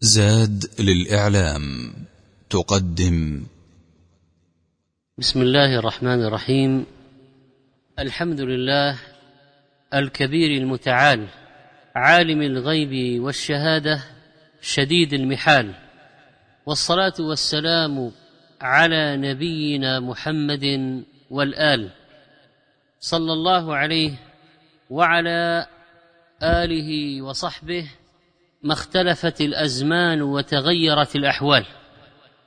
زاد للإعلام تقدم. بسم الله الرحمن الرحيم. الحمد لله الكبير المتعال عالم الغيب والشهادة شديد المحال والصلاة والسلام على نبينا محمد والآل صلى الله عليه وعلى آله وصحبه ما اختلفت الأزمان وتغيرت الأحوال.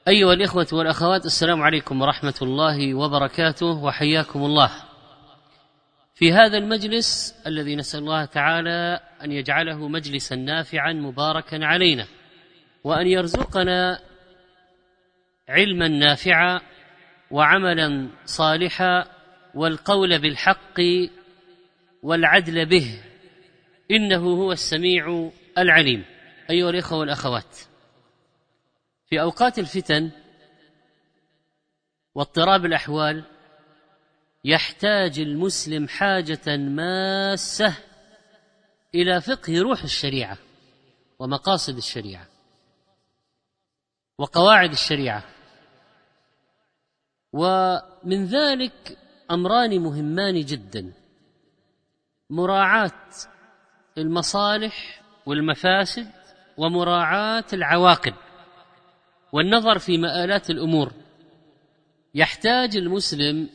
أيها الإخوة والأخوات السلام عليكم ورحمة الله وبركاته وحياكم الله. في هذا المجلس الذي نسأل الله تعالى أن يجعله مجلسا نافعا مباركا علينا وأن يرزقنا علما نافعا وعملا صالحا والقول بالحق والعدل به. إنه هو السميع العليم أيها الإخوة والأخوات. في أوقات الفتن واضطراب الأحوال يحتاج المسلم حاجة ماسة إلى فقه روح الشريعة ومقاصد الشريعة وقواعد الشريعة. ومن ذلك أمران مهمان جدا مراعاة المصالح والمفاسد ومراعاة العواقب والنظر في مآلات الأمور. يحتاج المسلم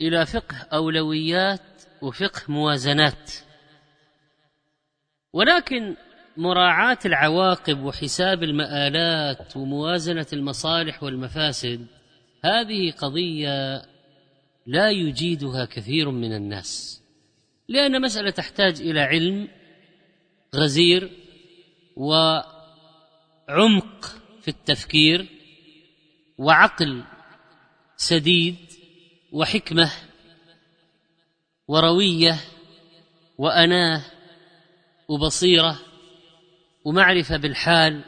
إلى فقه أولويات وفقه موازنات. ولكن مراعاة العواقب وحساب المآلات وموازنة المصالح والمفاسد هذه قضية لا يجيدها كثير من الناس لأن مسألة تحتاج إلى علم غزير وعمق في التفكير وعقل سديد وحكمة وروية وأناة وبصيرة ومعرفة بالحال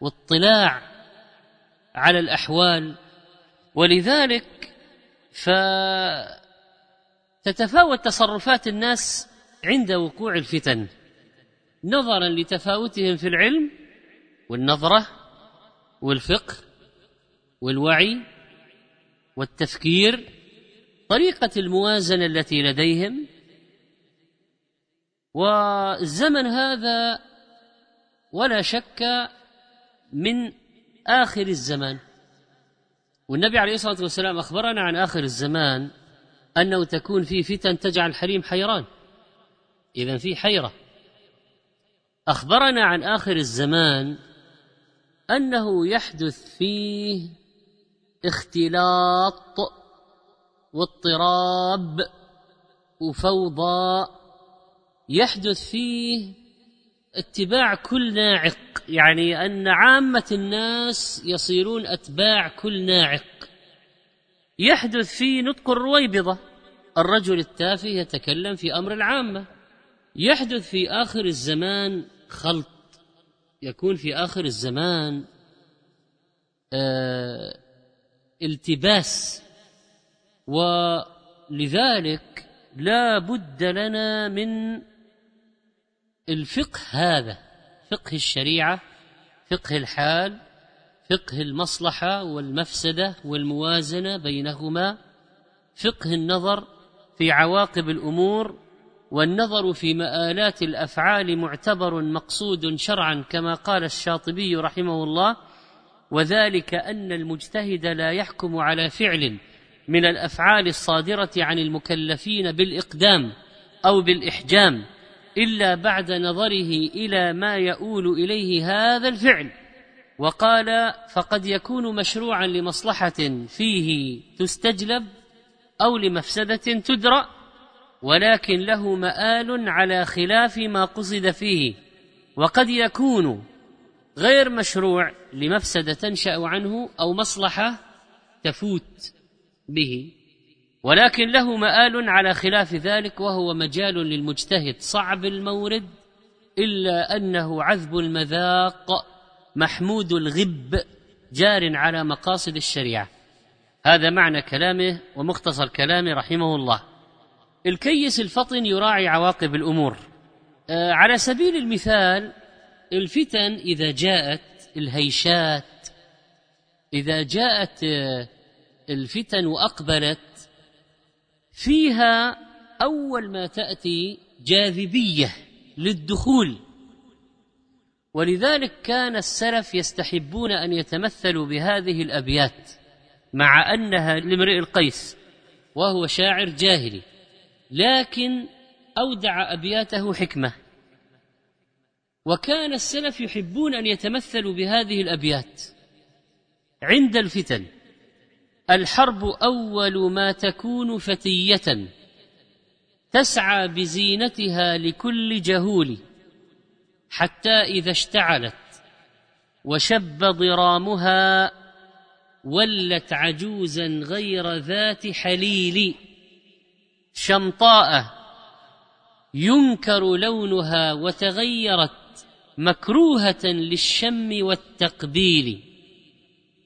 واطلاع على الأحوال. ولذلك فتتفاوت تصرفات الناس عند وقوع الفتن. نظرا لتفاوتهم في العلم والنظرة والفقه والوعي والتفكير طريقة الموازنة التي لديهم. والزمن هذا ولا شك من آخر الزمان. والنبي عليه الصلاة والسلام أخبرنا عن آخر الزمان أنه تكون فيه فتن تجعل الحريم حيران. اذا في حيرة. أخبرنا عن آخر الزمان أنه يحدث فيه اختلاط واضطراب وفوضى. يحدث فيه اتباع كل ناعق يعني أن عامة الناس يصيرون أتباع كل ناعق. يحدث فيه نطق الرويبضة الرجل التافه يتكلم في أمر العامة. يحدث في آخر الزمان خلط يكون في آخر الزمان آه التباس. ولذلك لا بد لنا من الفقه هذا فقه الشريعة فقه الحال فقه المصلحة والمفسدة والموازنة بينهما فقه النظر في عواقب الأمور والنظر في مآلات الأفعال معتبر مقصود شرعا كما قال الشاطبي رحمه الله وذلك أن المجتهد لا يحكم على فعل من الأفعال الصادرة عن المكلفين بالإقدام أو بالإحجام إلا بعد نظره إلى ما يؤول إليه هذا الفعل. وقال فقد يكون مشروعا لمصلحة فيه تستجلب أو لمفسدة تدرأ ولكن له مآل على خلاف ما قصد فيه. وقد يكون غير مشروع لمفسدة تنشأ عنه أو مصلحة تفوت به. ولكن له مآل على خلاف ذلك وهو مجال للمجتهد. صعب المورد إلا أنه عذب المذاق محمود الغب جار على مقاصد الشريعة. هذا معنى كلامه ومختصر كلامه رحمه الله. الكيس الفطن يراعي عواقب الأمور. آه، على سبيل المثال الفتن إذا جاءت الهيشات إذا جاءت الفتن وأقبلت فيها أول ما تأتي جاذبية للدخول. ولذلك كان السلف يستحبون أن يتمثلوا بهذه الأبيات مع أنها لامرئ القيس وهو شاعر جاهلي. لكن أودع أبياته حكمة. وكان السلف يحبون أن يتمثلوا بهذه الأبيات عند الفتن. الحرب أول ما تكون فتية. تسعى بزينتها لكل جهول حتى إذا اشتعلت وشب ضرامها ولت عجوزا غير ذات حليل. شمطاء ينكر لونها وتغيرت مكروهة للشم والتقبيل.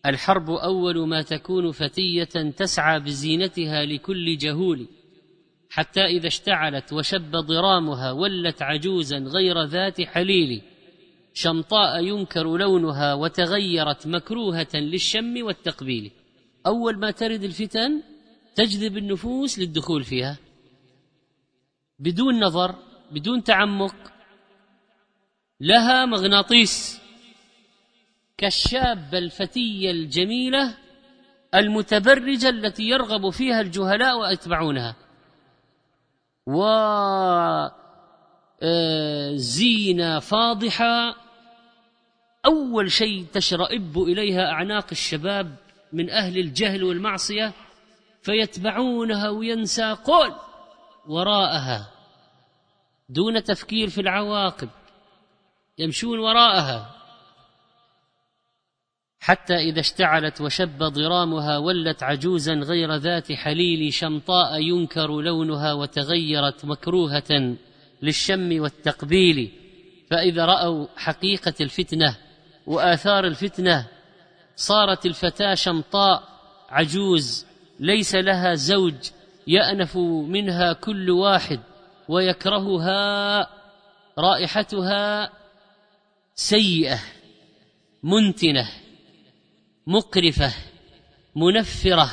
الحرب أول ما تكون فتية تسعى بزينتها لكل جهول حتى إذا اشتعلت وشب ضرامها ولت عجوزا غير ذات حليل. شمطاء ينكر لونها وتغيرت مكروهة للشم والتقبيل. أول ما ترد الفتن تجذب النفوس للدخول فيها. بدون نظر بدون تعمق لها مغناطيس. كالشابة الفتية الجميلة المتبرجة التي يرغب فيها الجهلاء ويتبعونها. وزينة فاضحة. أول شيء تشرئب إليها أعناق الشباب من أهل الجهل والمعصية فيتبعونها وينساقون وراءها. دون تفكير في العواقب يمشون وراءها. حتى إذا اشتعلت وشب ضرامها ولت عجوزا غير ذات حليل شمطاء ينكر لونها وتغيرت مكروهة للشم والتقبيل. فإذا رأوا حقيقة الفتنة وآثار الفتنة صارت الفتاة شمطاء عجوز ليس لها زوج يأنف منها كل واحد. ويكرهها رائحتها سيئة منتنة مقرفة منفرة.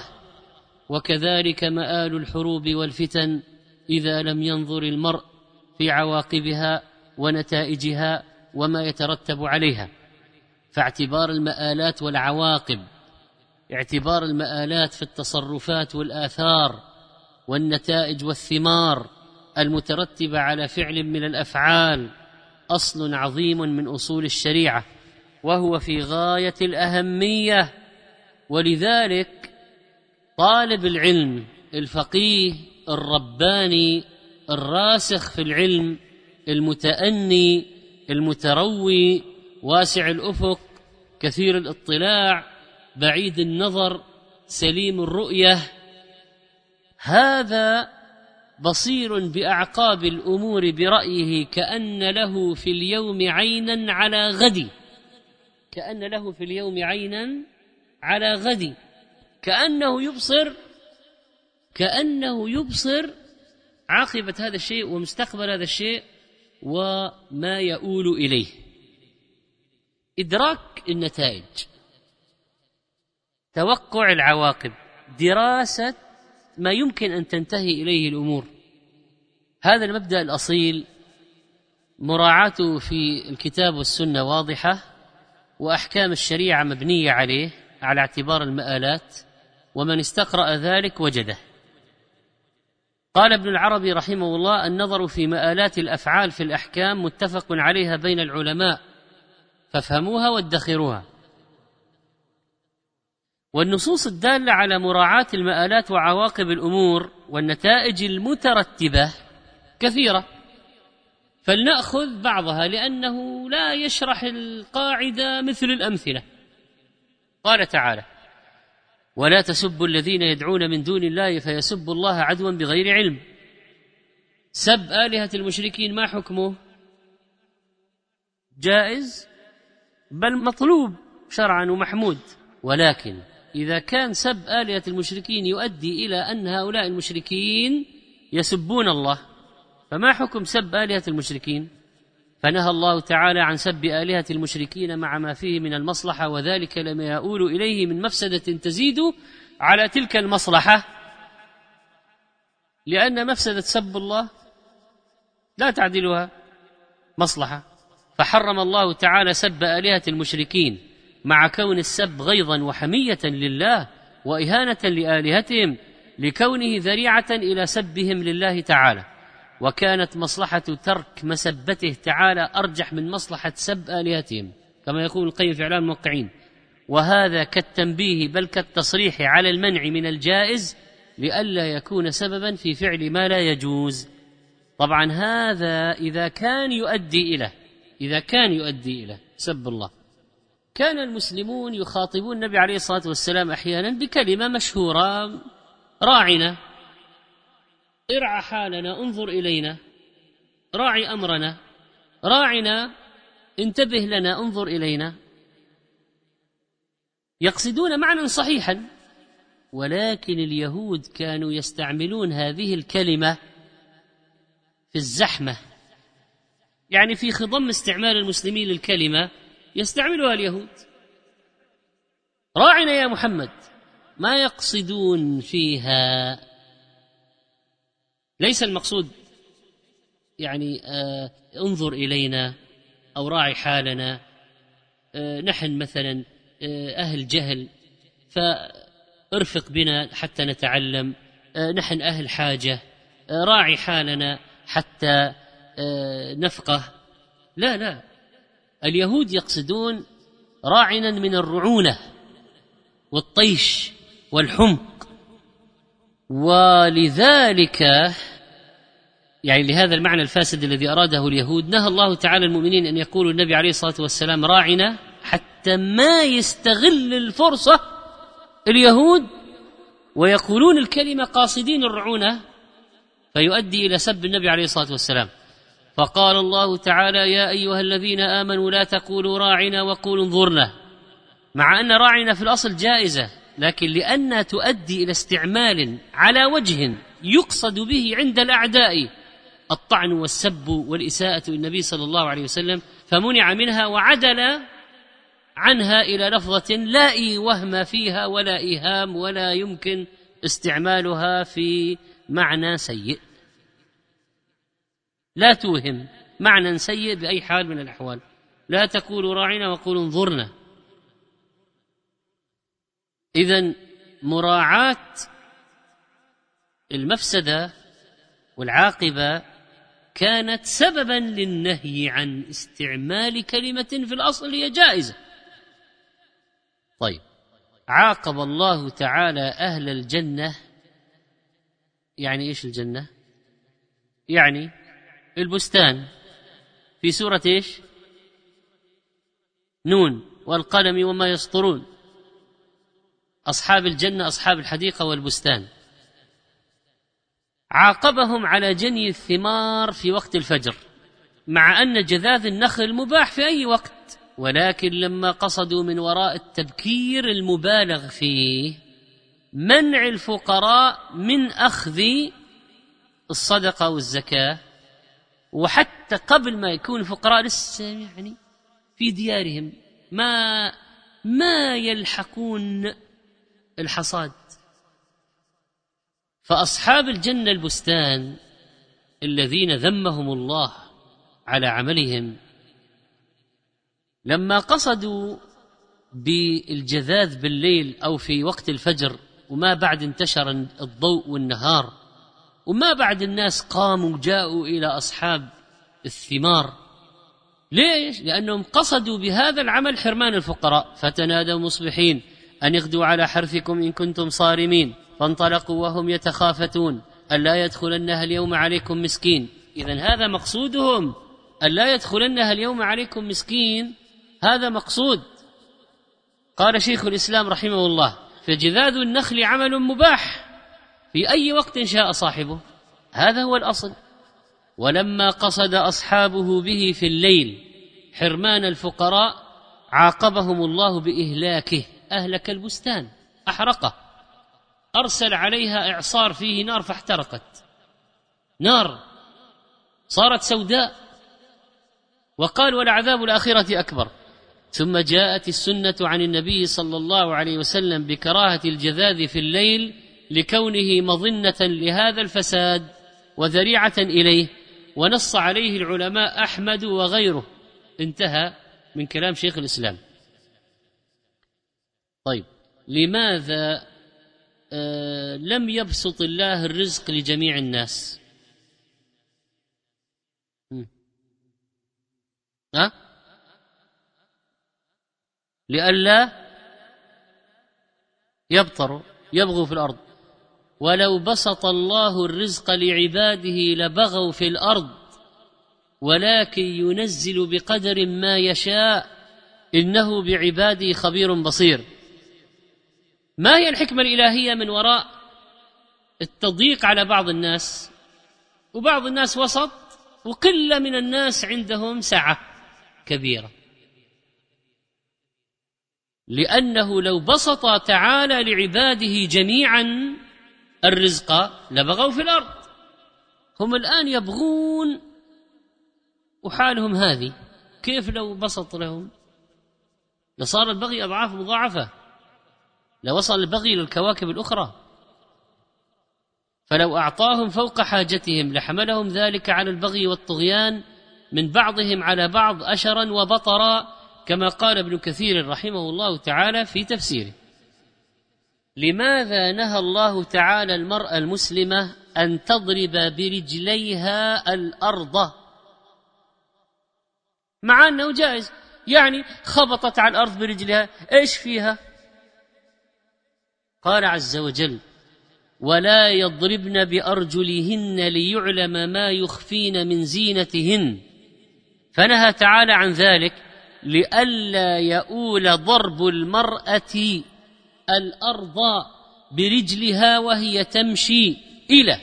وكذلك مآل الحروب والفتن إذا لم ينظر المرء في عواقبها ونتائجها وما يترتب عليها. فاعتبار المآلات والعواقب اعتبار المآلات في التصرفات والآثار والنتائج والثمار المترتبة على فعل من الأفعال أصل عظيم من أصول الشريعة وهو في غاية الأهمية. ولذلك طالب العلم الفقيه الرباني الراسخ في العلم المتأني المتروي واسع الأفق كثير الاطلاع بعيد النظر سليم الرؤية. هذا بصير بأعقاب الأمور برأيه كأن له في اليوم عينا على غد كأن له في اليوم عينا على غد كأنه يبصر كأنه يبصر عاقبة هذا الشيء ومستقبل هذا الشيء وما يؤول إليه. إدراك النتائج. توقع العواقب. دراسة ما يمكن أن تنتهي إليه الأمور. هذا المبدأ الأصيل مراعاته في الكتاب والسنة واضحة وأحكام الشريعة مبنية عليه على اعتبار المآلات ومن استقرأ ذلك وجده. قال ابن العربي رحمه الله النظر في مآلات الأفعال في الأحكام متفق عليها بين العلماء فافهموها وادخروها. والنصوص الدالة على مراعاة المآلات وعواقب الأمور والنتائج المترتبة كثيرة. فلنأخذ بعضها لأنه لا يشرح القاعدة مثل الأمثلة. قال تعالى ولا تسبوا الذين يدعون من دون الله فيسبوا الله عدوا بغير علم. سب آلهة المشركين ما حكمه؟ جائز بل مطلوب شرعا ومحمود. ولكن إذا كان سب آلهة المشركين يؤدي إلى أن هؤلاء المشركين يسبون الله فما حكم سب آلهة المشركين؟ فنهى الله تعالى عن سب آلهة المشركين مع ما فيه من المصلحة وذلك لما يؤول إليه من مفسدة تزيد على تلك المصلحة. لأن مفسدة سب الله لا تعدلها مصلحة فحرم الله تعالى سب آلهة المشركين. مع كون السب غيظا وحمية لله وإهانة لآلهتهم لكونه ذريعة إلى سبهم لله تعالى. وكانت مصلحة ترك مسبته تعالى أرجح من مصلحة سب آلهتهم كما يقول القيم في إعلام الموقعين. وهذا كالتنبيه بل كالتصريح على المنع من الجائز لئلا يكون سببا في فعل ما لا يجوز. طبعا هذا إذا كان يؤدي إلى إذا كان يؤدي إلى سب الله. كان المسلمون يخاطبون النبي عليه الصلاة والسلام أحيانا بكلمة مشهورة راعنا. ارعى حالنا انظر إلينا. راعي أمرنا. راعنا انتبه لنا انظر إلينا. يقصدون معنى صحيحا ولكن اليهود كانوا يستعملون هذه الكلمة في الزحمة. يعني في خضم استعمال المسلمين للكلمة يستعملها اليهود. راعنا يا محمد ما يقصدون فيها. ليس المقصود يعني آه انظر إلينا أو راعي حالنا. آه نحن مثلا آه أهل جهل فارفق بنا حتى نتعلم. آه نحن أهل حاجة آه راعي حالنا حتى آه نفقه. لا لا. اليهود يقصدون راعنا من الرعونة والطيش والحمق. ولذلك يعني لهذا المعنى الفاسد الذي أراده اليهود نهى الله تعالى المؤمنين أن يقولوا النبي عليه الصلاة والسلام راعنا حتى ما يستغل الفرصة اليهود ويقولون الكلمة قاصدين الرعونة فيؤدي إلى سب النبي عليه الصلاة والسلام. فقال الله تعالى يا أيها الذين آمنوا لا تقولوا راعنا وقولوا انظرنا. مع أن راعنا في الأصل جائزة لكن لأنها تؤدي إلى استعمال على وجه يقصد به عند الأعداء. الطعن والسب والإساءة للنبي صلى الله عليه وسلم فمنع منها وعدل عنها إلى لفظة لا وهم فيها ولا إيهام ولا يمكن استعمالها في معنى سيء. لا توهم معنى سيء بأي حال من الأحوال. لا تقولوا راعنا وقولوا انظرنا. اذا مراعاة المفسدة والعاقبة كانت سببا للنهي عن استعمال كلمة في الأصل هي جائزة. طيب عاقب الله تعالى أهل الجنة يعني إيش الجنة؟ يعني البستان. في سورة إيش؟ نون. والقلم وما يسطرون. أصحاب الجنة أصحاب الحديقة والبستان. عاقبهم على جني الثمار في وقت الفجر مع أن جذاذ النخل مباح في أي وقت. ولكن لما قصدوا من وراء التبكير المبالغ فيه منع الفقراء من أخذ الصدقة والزكاة. وحتى قبل ما يكون الفقراء لسه يعني في ديارهم. ما ما يلحقون الحصاد. فأصحاب الجنة البستان الذين ذمهم الله على عملهم لما قصدوا بالجذاذ بالليل أو في وقت الفجر وما بعد انتشر الضوء والنهار وما بعد الناس قاموا جاءوا إلى أصحاب الثمار. ليش؟ لأنهم قصدوا بهذا العمل حرمان الفقراء. فتنادوا مصبحين أن اغدوا على حرثكم إن كنتم صارمين. فانطلقوا وهم يتخافتون ألا يدخلنها اليوم عليكم مسكين. إذا هذا مقصودهم ألا يدخلنها اليوم عليكم مسكين. هذا مقصود. قال شيخ الإسلام رحمه الله فجذاذ النخل عمل مباح في أي وقت شاء صاحبه. هذا هو الأصل. ولما قصد أصحابه به في الليل حرمان الفقراء عاقبهم الله بإهلاكه. أهلك البستان. أحرقه. أرسل عليها إعصار فيه نار فاحترقت. نار صارت سوداء. وقال ولعذاب الآخرة أكبر. ثم جاءت السنة عن النبي صلى الله عليه وسلم بكراهة الجذاذ في الليل لكونه مظنة لهذا الفساد وذريعة إليه ونص عليه العلماء أحمد وغيره. انتهى من كلام شيخ الإسلام. طيب لماذا آه لم يبسط الله الرزق لجميع الناس؟ ها؟ لئلا يبطروا يبغوا في الأرض. ولو بسط الله الرزق لعباده لبغوا في الأرض ولكن ينزل بقدر ما يشاء إنه بعباده خبير بصير. ما هي الحكمة الإلهية من وراء التضييق على بعض الناس؟ وبعض الناس وسط وقلة من الناس عندهم سعة كبيرة. لأنه لو بسط تعالى لعباده جميعا الرزق لبغوا في الأرض. هم الآن يبغون وحالهم هذه كيف لو بسط لهم؟ لصار البغي أضعاف مضاعفة لوصل البغي للكواكب الأخرى. فلو أعطاهم فوق حاجتهم لحملهم ذلك على البغي والطغيان من بعضهم على بعض أشرا وبطرا كما قال ابن كثير رحمه الله تعالى في تفسيره. لماذا نهى الله تعالى المرأة المسلمة أن تضرب برجليها الأرض؟ مع أنه جائز. يعني خبطت على الأرض برجلها إيش فيها؟ قال عز وجل ولا يضربن بأرجلهن ليعلم ما يخفين من زينتهن فنهى تعالى عن ذلك لئلا يؤول ضرب المرأة الأرض برجلها وهي تمشي إلى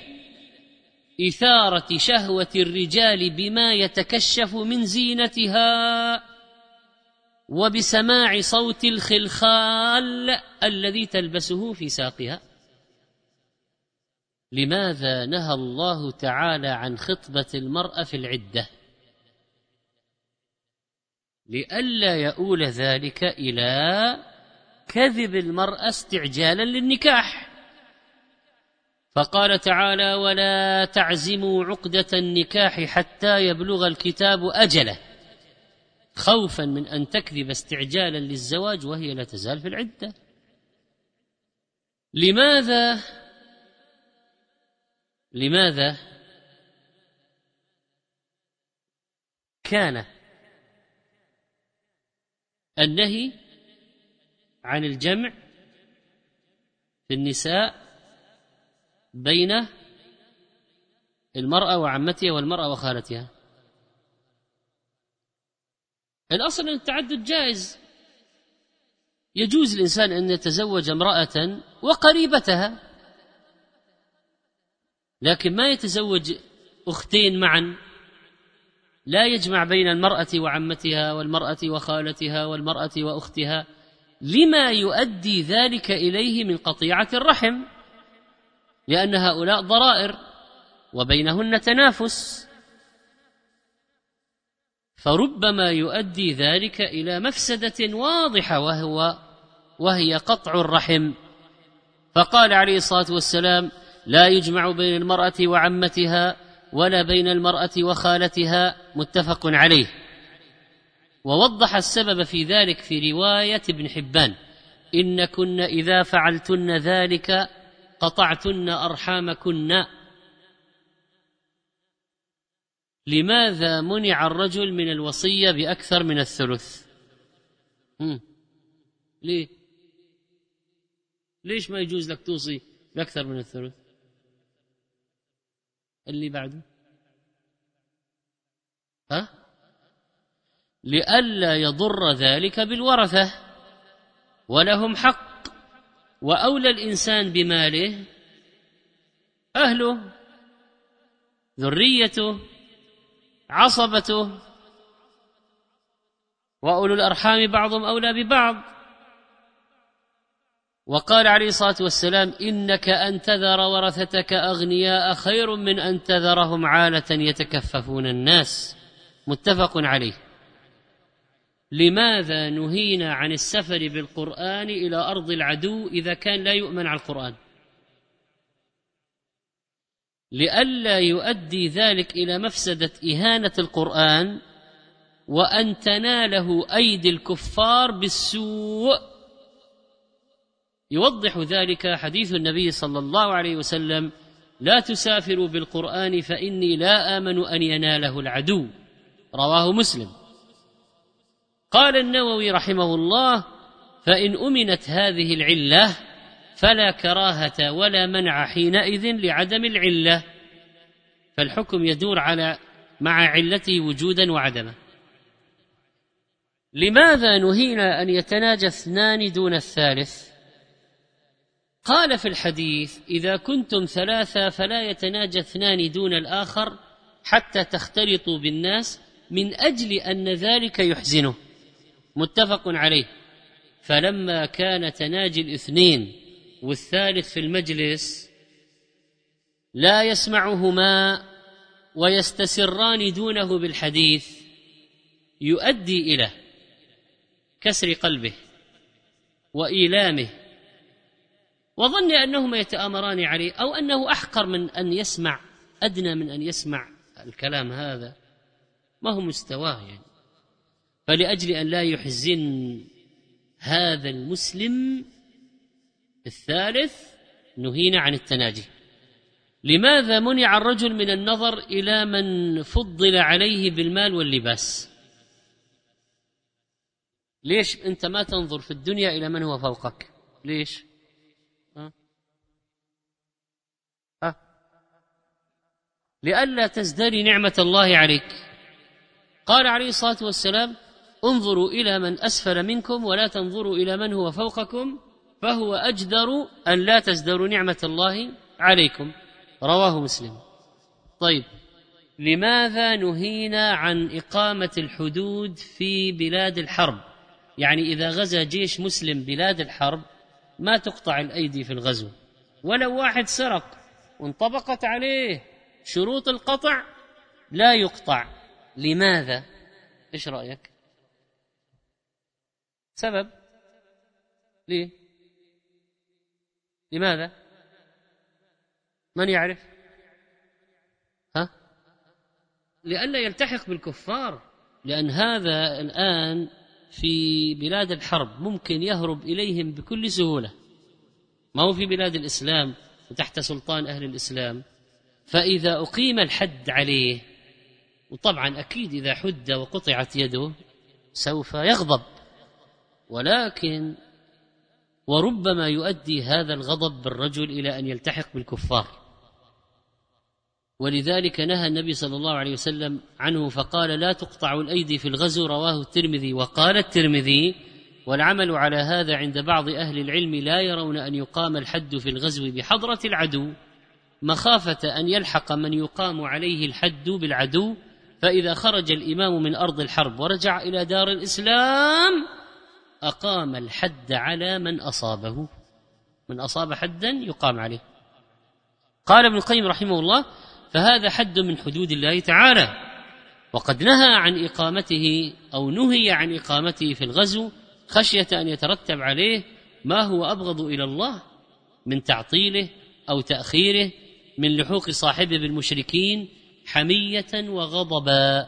إثارة شهوة الرجال بما يتكشف من زينتها وبسماع صوت الخلخال الذي تلبسه في ساقها. لماذا نهى الله تعالى عن خطبة المرأة في العدة؟ لئلا يؤول ذلك إلى كذب المراه استعجالا للنكاح. فقال تعالى ولا تعزموا عقدة النكاح حتى يبلغ الكتاب أجله. خوفا من أن تكذب استعجالا للزواج وهي لا تزال في العدة. لماذا؟ لماذا؟ كان النهي عن الجمع في النساء بين المرأة وعمتها والمرأة وخالتها. الأصل أن التعدد جائز. يجوز الإنسان أن يتزوج امرأة وقريبتها لكن ما يتزوج أختين معا. لا يجمع بين المرأة وعمتها والمرأة وخالتها والمرأة وأختها. لما يؤدي ذلك إليه من قطيعة الرحم لأن هؤلاء ضرائر وبينهن تنافس. فربما يؤدي ذلك إلى مفسدة واضحة وهو وهي قطع الرحم. فقال عليه الصلاة والسلام لا يجمع بين المرأة وعمتها ولا بين المرأة وخالتها. متفق عليه. ووضح السبب في ذلك في رواية ابن حبان. إن كن إذا فعلتن ذلك قطعتن أرحامكن. لماذا منع الرجل من الوصية بأكثر من الثلث. ليه؟ ليش ما يجوز لك توصي بأكثر من الثلث؟ اللي بعده. ها؟ لئلا يضر ذلك بالورثة ولهم حق وأولى الإنسان بماله أهله ذريته عصبته وأولو الأرحام بعضهم أولى ببعض. وقال عليه الصلاة والسلام إنك أن تذر ورثتك أغنياء خير من أن تذرهم عالة يتكففون الناس. متفق عليه. لماذا نهينا عن السفر بالقرآن إلى أرض العدو إذا كان لا يؤمن على القرآن؟ لئلا يؤدي ذلك إلى مفسدة إهانة القرآن وأن تناله أيدي الكفار بالسوء. يوضح ذلك حديث النبي صلى الله عليه وسلم لا تسافروا بالقرآن فإني لا آمن أن يناله العدو. رواه مسلم. قال النووي رحمه الله فإن أمنت هذه العلة فلا كراهة ولا منع حينئذ لعدم العلة فالحكم يدور على مع علته وجودا وعدما. لماذا نهينا أن يتناجى اثنان دون الثالث؟ قال في الحديث إذا كنتم ثلاثة فلا يتناجى اثنان دون الآخر حتى تختلطوا بالناس من أجل أن ذلك يحزنه. متفق عليه. فلما كان تناجي الاثنين والثالث في المجلس لا يسمعهما ويستسران دونه بالحديث يؤدي إلى كسر قلبه وإيلامه. وظن أنهما يتآمران عليه أو أنه أحقر من أن يسمع أدنى من أن يسمع الكلام هذا. ما هو مستواه يعني؟ فلأجل أن لا يحزن هذا المسلم الثالث نهينا عن التناجي. لماذا منع الرجل من النظر إلى من فضل عليه بالمال واللباس؟ ليش أنت ما تنظر في الدنيا إلى من هو فوقك؟ ليش؟ ها؟ ها؟ لئلا تزدري نعمة الله عليك. قال عليه الصلاة والسلام انظروا إلى من أسفل منكم ولا تنظروا إلى من هو فوقكم فهو أجدر أن لا تزدروا نعمة الله عليكم. رواه مسلم. طيب لماذا نهينا عن إقامة الحدود في بلاد الحرب؟ يعني إذا غزا جيش مسلم بلاد الحرب ما تقطع الأيدي في الغزو؟ ولو واحد سرق وانطبقت عليه شروط القطع لا يقطع. لماذا؟ إيش رأيك؟ سبب ليه لماذا؟ من يعرف؟ ها؟ لئلا يلتحق بالكفار. لأن هذا الآن في بلاد الحرب ممكن يهرب إليهم بكل سهولة. ما هو في بلاد الإسلام وتحت سلطان أهل الإسلام؟ فإذا أقيم الحد عليه وطبعا أكيد إذا حد وقطعت يده سوف يغضب. ولكن وربما يؤدي هذا الغضب بالرجل إلى أن يلتحق بالكفار. ولذلك نهى النبي صلى الله عليه وسلم عنه فقال لا تقطع الأيدي في الغزو رواه الترمذي وقال الترمذي والعمل على هذا عند بعض أهل العلم لا يرون أن يقام الحد في الغزو بحضرة العدو مخافة أن يلحق من يقام عليه الحد بالعدو فإذا خرج الإمام من أرض الحرب ورجع إلى دار الإسلام أقام الحد على من أصابه. من أصاب حدا يقام عليه. قال ابن القيم رحمه الله فهذا حد من حدود الله تعالى. وقد نهى عن إقامته أو نهي عن إقامته في الغزو خشية أن يترتب عليه ما هو أبغض إلى الله من تعطيله أو تأخيره من لحوق صاحبه بالمشركين حمية وغضبا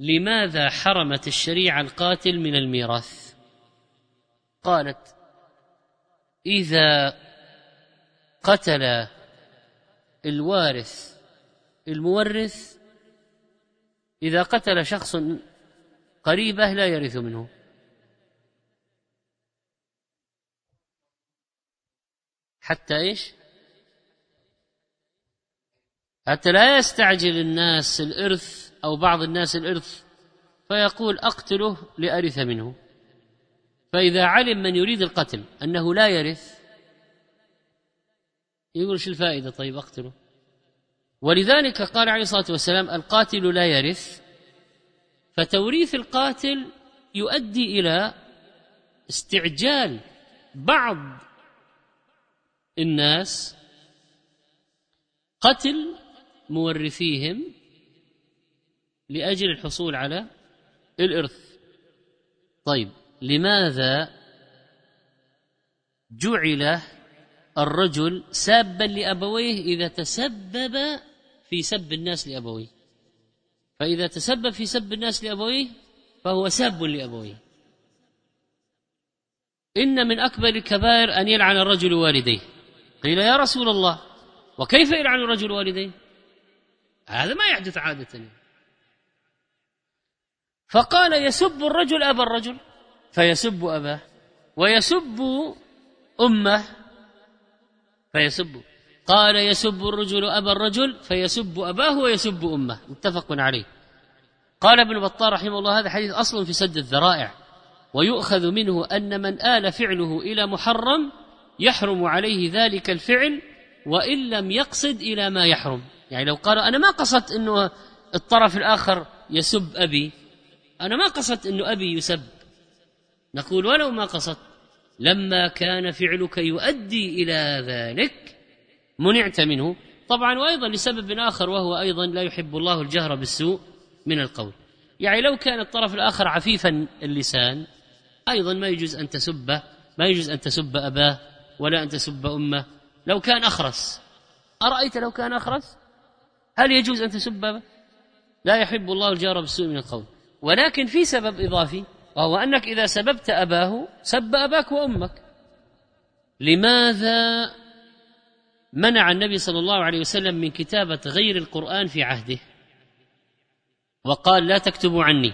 لماذا حرمت الشريعة القاتل من الميراث؟ قالت إذا قتل الوارث المورث إذا قتل شخص قريبه لا يرث منه. حتى إيش؟ حتى لا يستعجل الناس الإرث أو بعض الناس الإرث فيقول أقتله لأرث منه. فإذا علم من يريد القتل أنه لا يرث يقول شو الفائدة؟ طيب أقتله. ولذلك قال عليه الصلاة والسلام القاتل لا يرث. فتوريث القاتل يؤدي إلى استعجال بعض الناس قتل مورثيهم لأجل الحصول على الإرث. طيب لماذا جعل الرجل سابا لأبويه إذا تسبب في سب الناس لأبويه؟ فإذا تسبب في سب الناس لأبويه فهو ساب لأبويه. إن من أكبر الكبائر أن يلعن الرجل والديه. قيل يا رسول الله وكيف يلعن الرجل والديه؟ هذا ما يحدث عادة. فقال يسب الرجل أبا الرجل فيسب أباه ويسب أمه فيسب. قال يسب الرجل أبا الرجل فيسب أباه ويسب أمه. متفق عليه. قال ابن بطال رحمه الله هذا حديث أصل في سد الذرائع. ويؤخذ منه أن من آل فعله إلى محرم يحرم عليه ذلك الفعل وإن لم يقصد إلى ما يحرم. يعني لو قال أنا ما قصدت إنه الطرف الآخر يسب أبي أنا ما قصدت إنه أبي يسب. نقول ولو ما قصدت. لما كان فعلك يؤدي إلى ذلك منعت منه. طبعا وأيضا لسبب آخر وهو أيضا لا يحب الله الجهر بالسوء من القول. يعني لو كان الطرف الآخر عفيفا اللسان أيضا ما يجوز أن تسبه ما يجوز أن تسب أباه ولا أن تسب أمه. لو كان أخرس. أرأيت لو كان أخرس؟ هل يجوز أن تسب أباه؟ لا يحب الله الجهر بالسوء من القول. ولكن في سبب إضافي وهو أنك إذا سببت أباه سب أباك وأمك. لماذا منع النبي صلى الله عليه وسلم من كتابة غير القرآن في عهده؟ وقال لا تكتبوا عني.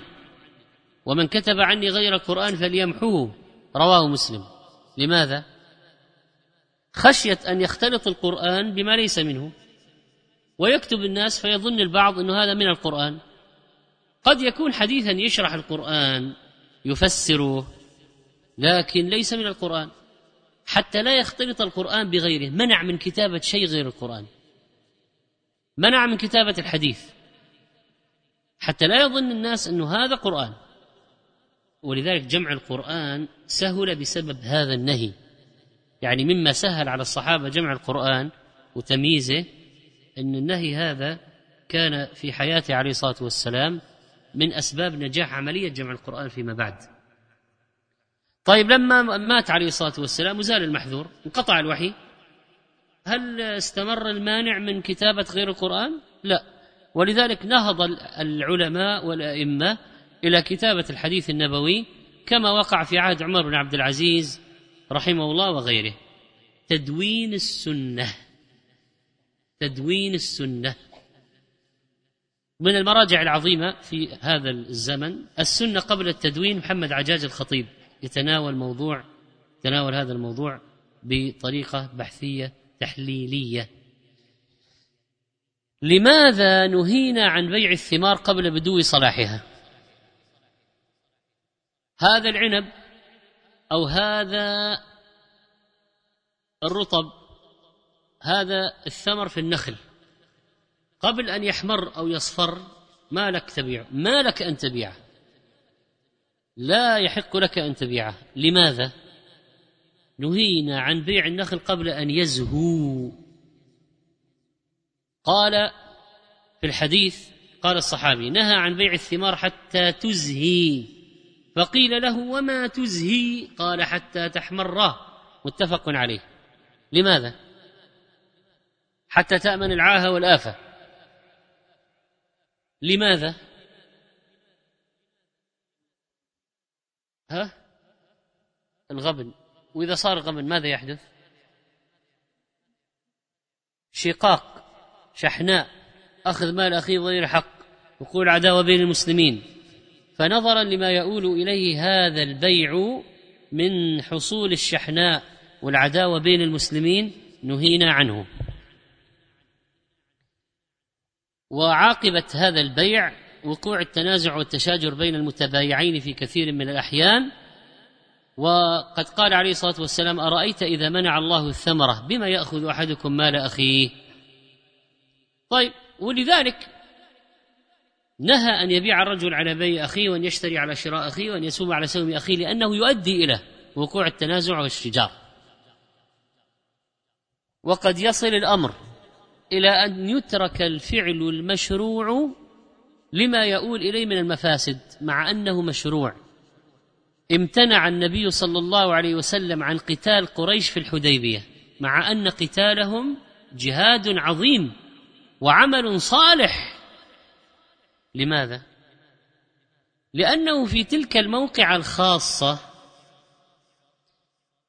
ومن كتب عني غير القرآن فليمحوه. رواه مسلم. لماذا؟ خشيه أن يختلط القرآن بما ليس منه. ويكتب الناس فيظن البعض إنه هذا من القرآن. قد يكون حديثا يشرح القرآن يفسره لكن ليس من القرآن. حتى لا يختلط القرآن بغيره. منع من كتابة شيء غير القرآن. منع من كتابة الحديث. حتى لا يظن الناس أنه هذا قرآن. ولذلك جمع القرآن سهل بسبب هذا النهي. يعني مما سهل على الصحابة جمع القرآن وتمييزه أن النهي هذا كان في حياته عليه الصلاة والسلام من أسباب نجاح عملية جمع القرآن فيما بعد. طيب لما مات عليه الصلاة والسلام وزال المحذور انقطع الوحي هل استمر المانع من كتابة غير القرآن؟ لا. ولذلك نهض العلماء والأئمة إلى كتابة الحديث النبوي كما وقع في عهد عمر بن عبد العزيز رحمه الله وغيره. تدوين السنة. تدوين السنة. من المراجع العظيمة في هذا الزمن السنة قبل التدوين محمد عجاج الخطيب يتناول موضوع تناول هذا الموضوع بطريقة بحثية تحليلية. لماذا نهينا عن بيع الثمار قبل بدو صلاحها؟ هذا العنب أو هذا الرطب هذا الثمر في النخل. قبل أن يحمر أو يصفر ما لك تبيعه. ما لك أن تبيعه. لا يحق لك أن تبيعه. لماذا؟ نهينا عن بيع النخل قبل أن يزهو. قال في الحديث قال الصحابي نهى عن بيع الثمار حتى تزهي. فقيل له وما تزهي؟ قال حتى تحمر متفق عليه. لماذا؟ حتى تأمن العاهة والآفة. لماذا؟ ها؟ الغبن. وإذا صار غبن ماذا يحدث؟ شقاق شحناء. أخذ مال أخيه غير حق. وقول عداوة بين المسلمين. فنظرا لما يؤول إليه هذا البيع من حصول الشحناء. والعداوة بين المسلمين نهينا عنه. وعاقبه هذا البيع وقوع التنازع والتشاجر بين المتبايعين في كثير من الأحيان. وقد قال عليه الصلاة والسلام أرأيت إذا منع الله الثمرة بما يأخذ أحدكم مال أخيه؟ طيب ولذلك نهى أن يبيع الرجل على بيع أخيه وأن يشتري على شراء أخيه وأن يسوم على سوم أخيه لأنه يؤدي إلى وقوع التنازع والشجار. وقد يصل الأمر إلى أن يترك الفعل المشروع لما يؤول إليه من المفاسد مع أنه مشروع. امتنع النبي صلى الله عليه وسلم عن قتال قريش في الحديبية مع أن قتالهم جهاد عظيم وعمل صالح. لماذا؟ لأنه في تلك الموقعة الخاصة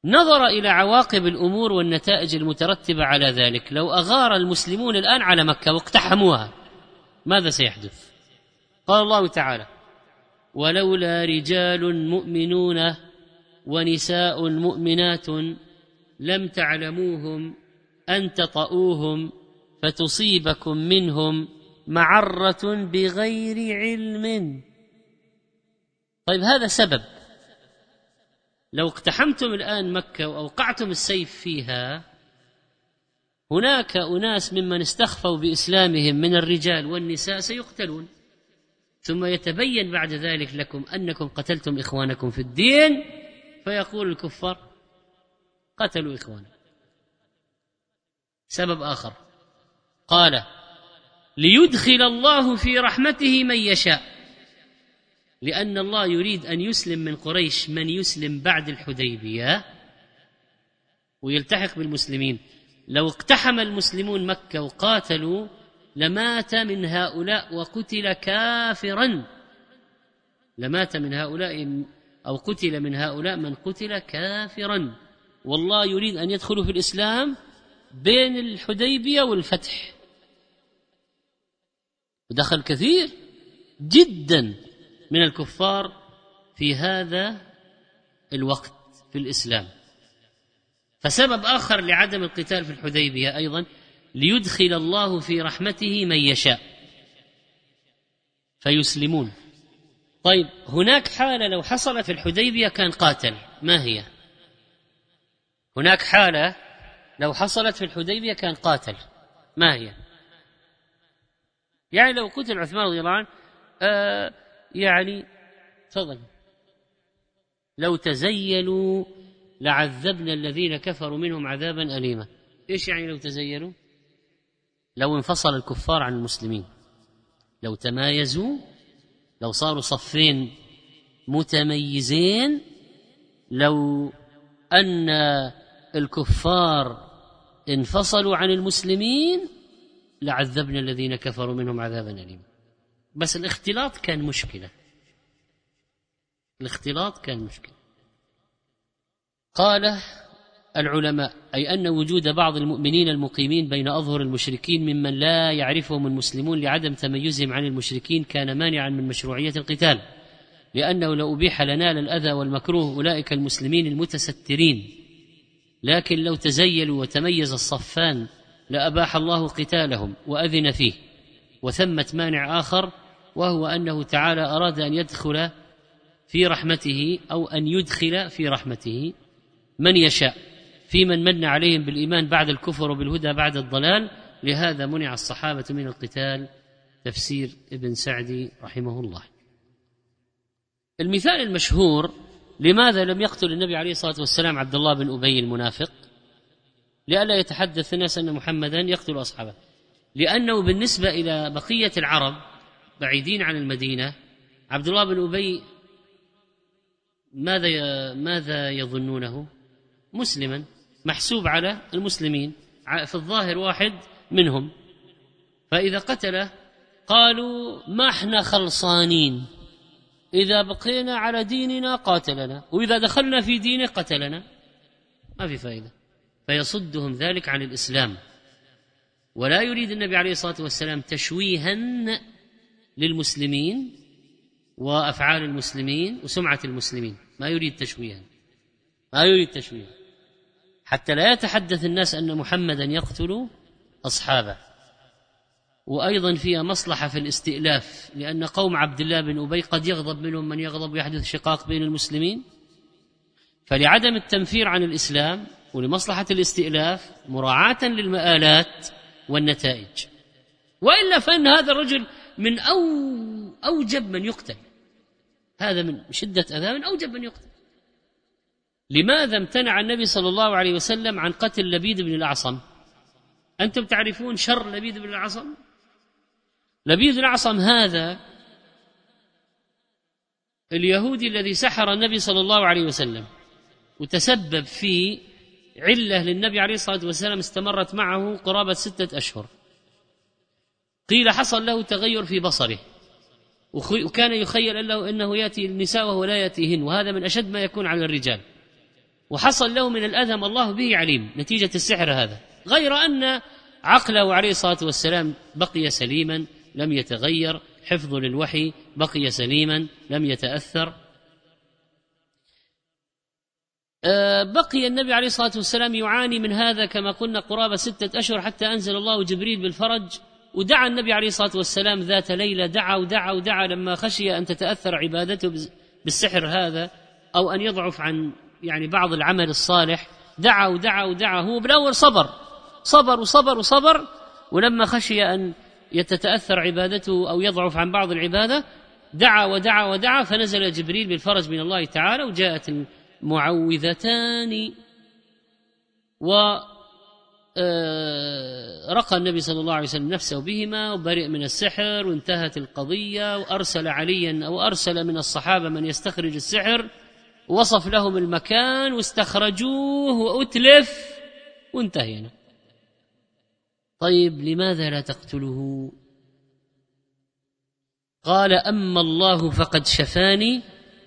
نظر إلى عواقب الأمور والنتائج المترتبة على ذلك. لو أغار المسلمون الآن على مكة واقتحموها ماذا سيحدث؟ قال الله تعالى ولولا رجال مؤمنون ونساء مؤمنات لم تعلموهم أن تطئوهم فتصيبكم منهم معرة بغير علم. طيب هذا سبب. لو اقتحمتم الآن مكة وأوقعتم السيف فيها هناك أناس ممن استخفوا بإسلامهم من الرجال والنساء سيقتلون. ثم يتبين بعد ذلك لكم أنكم قتلتم إخوانكم في الدين فيقول الكفار قتلوا اخوانهم سبب آخر قال ليدخل الله في رحمته من يشاء. لأن الله يريد أن يسلم من قريش من يسلم بعد الحديبية. ويلتحق بالمسلمين. لو اقتحم المسلمون مكة وقاتلوا لمات من هؤلاء وقتل كافرا. لمات من هؤلاء أو قتل من هؤلاء من قتل كافرا. والله يريد أن يدخلوا في الإسلام بين الحديبية والفتح. ودخل كثير جدا. من الكفار في هذا الوقت في الإسلام. فسبب آخر لعدم القتال في الحديبية أيضا ليدخل الله في رحمته من يشاء. فيسلمون. طيب هناك حالة لو حصلت في الحديبية كان قاتل. ما هي؟ هناك حالة لو حصلت في الحديبية كان قاتل. ما هي؟ يعني لو قتل عثمان رضي الله عنه آه يعني تفضل لو تزيلوا لعذبنا الذين كفروا منهم عذابا أليما. إيش يعني لو تزيلوا؟ لو انفصل الكفار عن المسلمين. لو تمايزوا لو صاروا صفين متميزين لو أن الكفار انفصلوا عن المسلمين لعذبنا الذين كفروا منهم عذابا اليما. بس الاختلاط كان مشكلة. الاختلاط كان مشكلة. قال العلماء أي أن وجود بعض المؤمنين المقيمين بين أظهر المشركين ممن لا يعرفهم المسلمون لعدم تميزهم عن المشركين كان مانعا من مشروعية القتال لأنه لو أبيح لنال الأذى والمكروه أولئك المسلمين المتسترين. لكن لو تزيلوا وتميز الصفان لأباح الله قتالهم وأذن فيه وثمة مانع آخر وهو أنه تعالى أراد أن يدخل في رحمته أو أن يدخل في رحمته من يشاء في من من عليهم بالإيمان بعد الكفر وبالهدى بعد الضلال لهذا منع الصحابة من القتال تفسير ابن سعدي رحمه الله. المثال المشهور لماذا لم يقتل النبي عليه الصلاة والسلام عبد الله بن أبي المنافق؟ لئلا يتحدث الناس أن محمدا يقتل أصحابه. لأنه بالنسبة إلى بقية العرب بعيدين عن المدينة. عبد الله بن أبي ماذا ماذا يظنونه؟ مسلما محسوب على المسلمين في الظاهر واحد منهم. فإذا قتله قالوا ما إحنا خلصانين. إذا بقينا على ديننا قاتلنا وإذا دخلنا في دينه قتلنا. ما في فائدة. فيصدهم ذلك عن الإسلام. ولا يريد النبي عليه الصلاة والسلام تشويها للمسلمين وأفعال المسلمين وسمعة المسلمين. ما يريد تشويها. ما يريد تشويها. حتى لا يتحدث الناس أن محمدا يقتل أصحابه. وأيضا فيها مصلحة في الاستئلاف لأن قوم عبد الله بن أبي قد يغضب منهم من يغضب ويحدث شقاق بين المسلمين. فلعدم التنفير عن الإسلام ولمصلحة الاستئلاف مراعاة للمآلات والنتائج. وإلا فإن هذا الرجل من أو أوجب من يقتل. هذا من شدة اذاه من أوجب من يقتل. لماذا امتنع النبي صلى الله عليه وسلم عن قتل لبيد بن الأعصم أنتم تعرفون شر لبيد بن الأعصم لبيد بن الأعصم هذا اليهودي الذي سحر النبي صلى الله عليه وسلم وتسبب في علة للنبي عليه الصلاة والسلام استمرت معه قرابة ستة أشهر. قيل حصل له تغير في بصره. وكان يخيل له أنه يأتي النساء وهو لا يأتيهن وهذا من أشد ما يكون على الرجال. وحصل له من الأذى ما الله به عليم نتيجة السحر هذا. غير أن عقله عليه الصلاة والسلام بقي سليما لم يتغير حفظ للوحي بقي سليما لم يتأثر. آه، بقي النبي عليه الصلاة والسلام يعاني من هذا كما قلنا قرابة ستة أشهر حتى أنزل الله جبريل بالفرج. ودعا النبي عليه الصلاة والسلام ذات ليلة دعا ودعا ودعا لما خشي أن تتأثر عبادته بالسحر هذا أو أن يضعف عن يعني بعض العمل الصالح. دعا ودعا ودعا هو بالأول صبر صبر وصبر وصبر ولما خشي أن يتتأثر عبادته أو يضعف عن بعض العبادة دعا ودعا ودعا فنزل جبريل بالفرج من الله تعالى وجاءت المعوذتان. و رقى النبي صلى الله عليه وسلم نفسه بهما وبرئ من السحر وانتهت القضية وأرسل عليا أو أرسل من الصحابة من يستخرج السحر وصف لهم المكان واستخرجوه وأتلف وانتهينا. طيب لماذا لا تقتله؟ قال أما الله فقد شفاني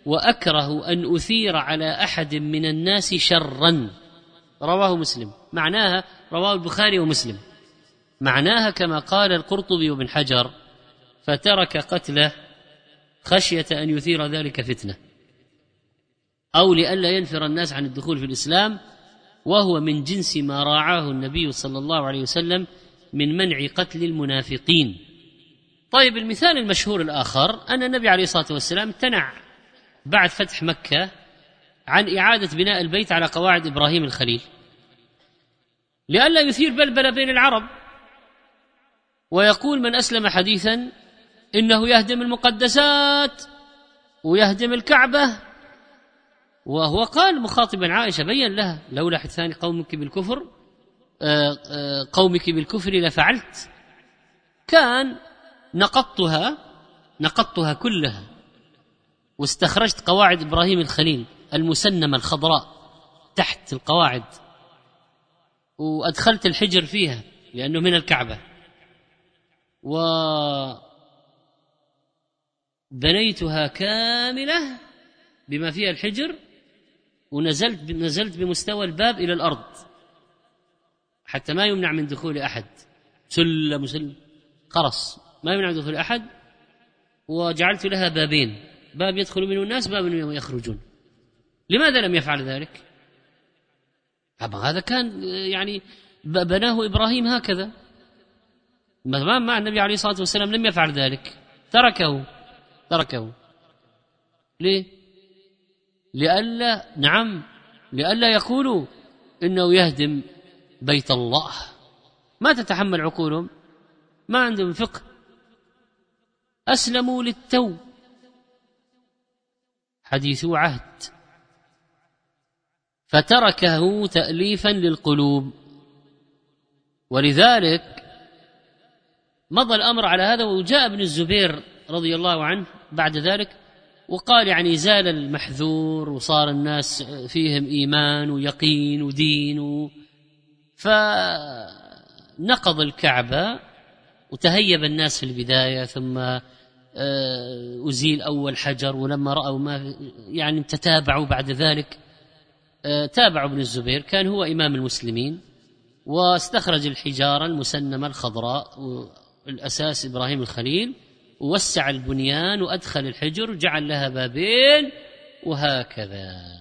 وأكره أن أثير على أحد من الناس شرا. رواه مسلم. معناها رواه البخاري ومسلم. معناها كما قال القرطبي وابن حجر فترك قتله خشية أن يثير ذلك فتنة أو لئلا ينفر الناس عن الدخول في الإسلام وهو من جنس ما راعاه النبي صلى الله عليه وسلم من منع قتل المنافقين. طيب المثال المشهور الآخر أن النبي عليه الصلاة والسلام امتنع بعد فتح مكة عن إعادة بناء البيت على قواعد إبراهيم الخليل. لئلا يثير بلبلة بين العرب. ويقول من أسلم حديثا إنه يهدم المقدسات ويهدم الكعبة. وهو قال مخاطبا عائشة بين لها لولا حدثان قومك بالكفر آه، آه، قومك بالكفر لفعلت. كان نقضتها نقضتها كلها. واستخرجت قواعد إبراهيم الخليل المسنمة الخضراء تحت القواعد وأدخلت الحجر فيها لأنه من الكعبة. و بنيتها كاملة بما فيها الحجر ونزلت نزلت بمستوى الباب إلى الأرض حتى ما يمنع من دخول أحد. سلم سلم خرص ما يمنع من دخول أحد. وجعلت لها بابين باب يدخل منه الناس باب منه يخرجون. لماذا لم يفعل ذلك؟ هذا كان يعني بناه إبراهيم هكذا. ما مع النبي عليه الصلاة والسلام لم يفعل ذلك. تركه. تركه. ليه؟ لئلا نعم لئلا يقولوا إنه يهدم بيت الله. ما تتحمل عقولهم؟ ما عندهم فقه. أسلموا للتو. حديث عهد. فتركه تاليفا للقلوب. ولذلك مضى الأمر على هذا وجاء ابن الزبير رضي الله عنه بعد ذلك وقال يعني زال المحذور وصار الناس فيهم إيمان ويقين ودين فنقض الكعبة وتهيب الناس في البداية ثم آه، أزيل أول حجر ولما رأوا ما يعني تتابعوا بعد ذلك تابعوا ابن الزبير كان هو إمام المسلمين واستخرج الحجارة المسنمة الخضراء الأساس إبراهيم الخليل ووسع البنيان وأدخل الحجر وجعل لها بابين وهكذا.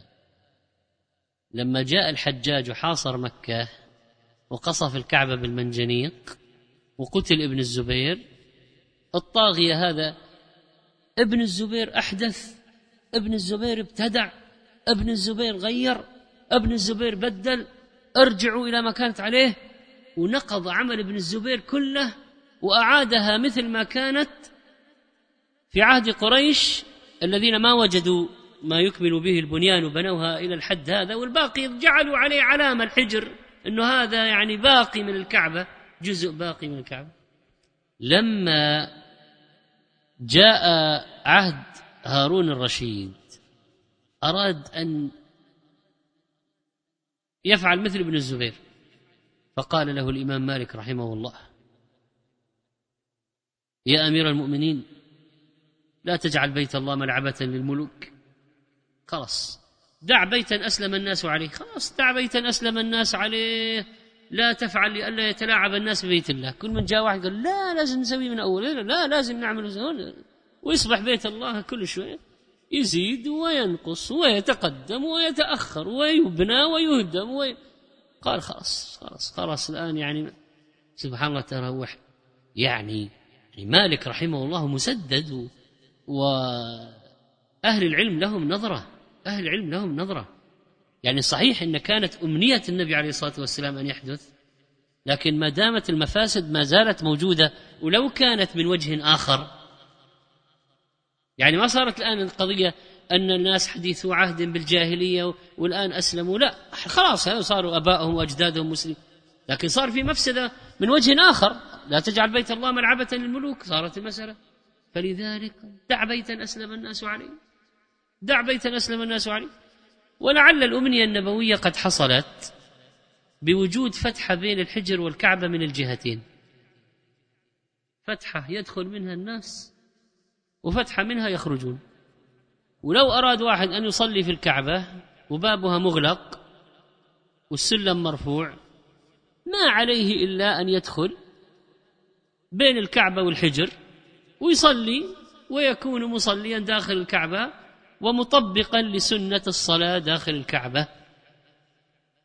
لما جاء الحجاج وحاصر مكة وقصف الكعبة بالمنجنيق وقتل ابن الزبير الطاغية هذا ابن الزبير أحدث ابن الزبير ابتدع ابن الزبير غير ابن الزبير بدل ارجعوا إلى ما كانت عليه. ونقض عمل ابن الزبير كله وأعادها مثل ما كانت في عهد قريش الذين ما وجدوا ما يكمل به البنيان وبنوها إلى الحد هذا والباقي جعلوا عليه علامة الحجر أنه هذا يعني باقي من الكعبة جزء باقي من الكعبة. لما جاء عهد هارون الرشيد أراد أن يفعل مثل ابن الزبير فقال له الإمام مالك رحمه الله يا أمير المؤمنين لا تجعل بيت الله ملعبة للملوك. خلاص دع بيتا أسلم الناس عليه خلاص دع بيتا أسلم الناس عليه لا تفعل لئلا يتلاعب الناس ببيت الله. كل من جاء واحد قال لا لازم نسوي من أول لا لازم نعمل ويصبح بيت الله كل شوية. يزيد وينقص ويتقدم ويتأخر ويبنى ويهدم وي... قال خلاص خلاص خلاص الآن يعني سبحان الله تروح يعني يعني مالك رحمه الله مسدد وأهل العلم لهم نظرة أهل العلم لهم نظرة. يعني صحيح أن كانت أمنية النبي عليه الصلاة والسلام أن يحدث لكن ما دامت المفاسد ما زالت موجودة ولو كانت من وجه آخر يعني ما صارت الآن القضية أن الناس حديثوا عهد بالجاهلية والآن أسلموا. لا خلاص صاروا أبائهم وأجدادهم مسلمين. لكن صار في مفسدة من وجه آخر. لا تجعل بيت الله ملعبة للملوك. صارت المسألة. فلذلك دع بيتا أسلم الناس عليه. دع بيتا أسلم الناس عليه. ولعل الأمنية النبوية قد حصلت بوجود فتحة بين الحجر والكعبة من الجهتين. فتحة يدخل منها الناس وفتحة منها يخرجون. ولو أراد واحد أن يصلي في الكعبة وبابها مغلق والسلم مرفوع ما عليه إلا أن يدخل بين الكعبة والحجر ويصلي ويكون مصليا داخل الكعبة ومطبقا لسنة الصلاة داخل الكعبة.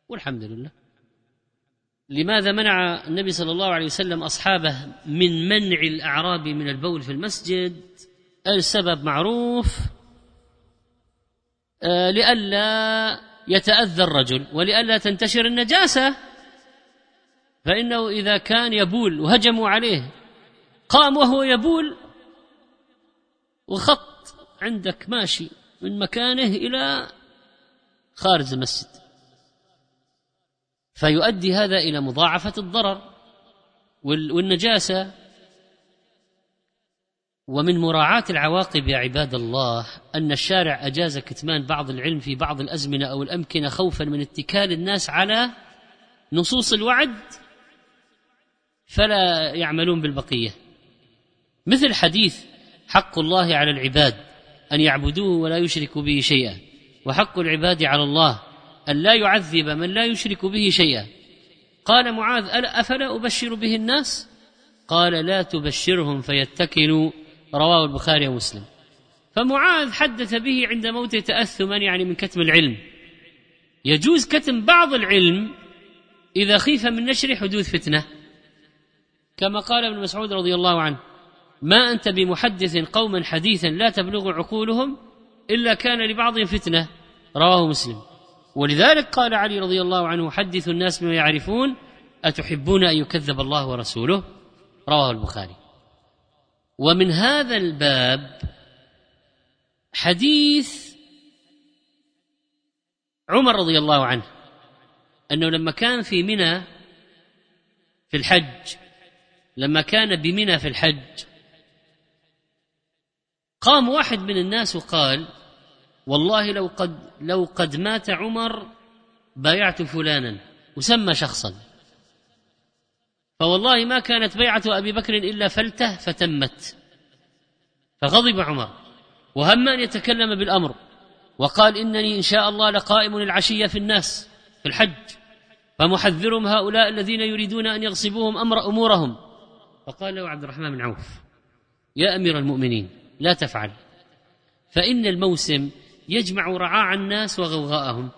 والحمد لله. لماذا منع النبي صلى الله عليه وسلم أصحابه من منع الأعراب من البول في المسجد؟ السبب معروف آه، لئلا يتأذى الرجل ولئلا تنتشر النجاسة فإنه إذا كان يبول وهجموا عليه قام وهو يبول وخط عندك ماشي من مكانه إلى خارج المسجد. فيؤدي هذا إلى مضاعفة الضرر والنجاسة. ومن مراعاة العواقب يا عباد الله أن الشارع أجاز كتمان بعض العلم في بعض الأزمنة أو الأمكنة خوفا من اتكال الناس على نصوص الوعد فلا يعملون بالبقية. مثل حديث حق الله على العباد أن يعبدوه ولا يشركوا به شيئا وحق العباد على الله أن لا يعذب من لا يشرك به شيئا. قال معاذ أفلا أبشر به الناس؟ قال لا تبشرهم فيتكلوا. رواه البخاري ومسلم. فمعاذ حدث به عند موته تأثما يعني من كتم العلم. يجوز كتم بعض العلم إذا خيف من نشر حدوث فتنة. كما قال ابن مسعود رضي الله عنه ما أنت بمحدث قوما حديثا لا تبلغ عقولهم إلا كان لبعضهم فتنة. رواه مسلم. ولذلك قال علي رضي الله عنه حدثوا الناس بما يعرفون أتحبون أن يكذب الله ورسوله؟ رواه البخاري. ومن هذا الباب حديث عمر رضي الله عنه أنه لما كان في منى في الحج لما كان بمنى في الحج قام واحد من الناس وقال والله لو قد لو قد مات عمر بايعت فلانا وسمى شخصا. فوالله ما كانت بيعة أبي بكر إلا فلتة فتمت. فغضب عمر وهم أن يتكلم بالأمر وقال إنني إن شاء الله لقائم العشية في الناس في الحج فمحذرهم هؤلاء الذين يريدون أن يغصبوهم أمر أمورهم. فقال له عبد الرحمن بن عوف يا أمير المؤمنين لا تفعل فإن الموسم يجمع رعاع الناس وغوغاءهم.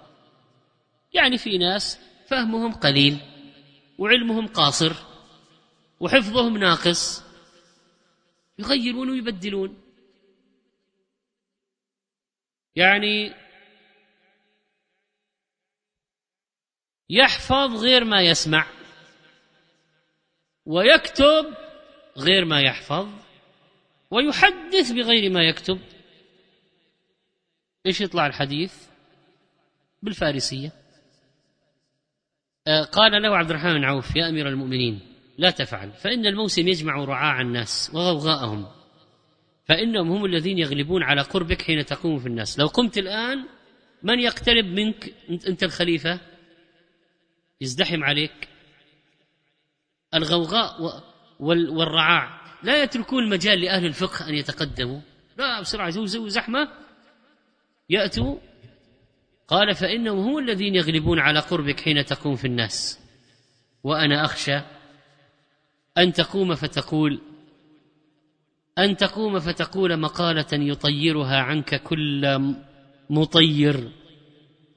يعني في ناس فهمهم قليل وعلمهم قاصر وحفظهم ناقص. يغيرون ويبدلون. يعني يحفظ غير ما يسمع ويكتب غير ما يحفظ ويحدث بغير ما يكتب. إيش يطلع الحديث؟ بالفارسية. آه، قال له عبد الرحمن بن عوف يا أمير المؤمنين لا تفعل. فإن الموسم يجمع رعاع الناس وغوغاءهم فإنهم هم الذين يغلبون على قربك حين تقوم في الناس. لو قمت الآن من يقترب منك؟ أنت الخليفة. يزدحم عليك. الغوغاء والرعاع. لا يتركون المجال لأهل الفقه أن يتقدموا. لا بسرعة زوزوا زحمة. يأتوا. قال فإنهم هم الذين يغلبون على قربك حين تقوم في الناس. وأنا أخشى أن تقوم فتقول أن تقوم فتقول مقالة يطيرها عنك كل مطير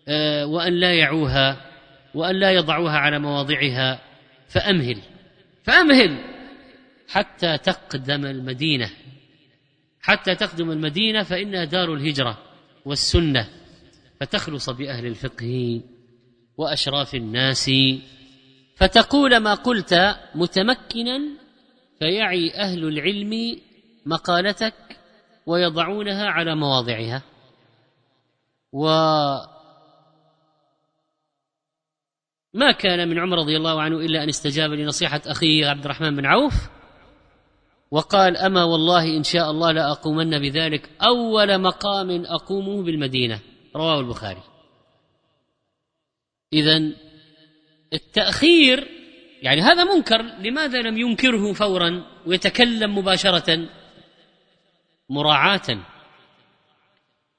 آه، وأن لا يعوها وأن لا يضعوها على مواضعها فأمهل فأمهل حتى تقدم المدينة حتى تقدم المدينة فإنها دار الهجرة والسنة فتخلص بأهل الفقه وأشراف الناس. فتقول ما قلت متمكنا فيعي أهل العلم مقالتك ويضعونها على مواضعها. و ما كان من عمر رضي الله عنه إلا أن استجاب لنصيحة أخيه عبد الرحمن بن عوف وقال أما والله إن شاء الله لاقومن بذلك أول مقام أقومه بالمدينة. رواه البخاري. اذا التأخير يعني هذا منكر لماذا لم ينكره فورا ويتكلم مباشرة؟ مراعاة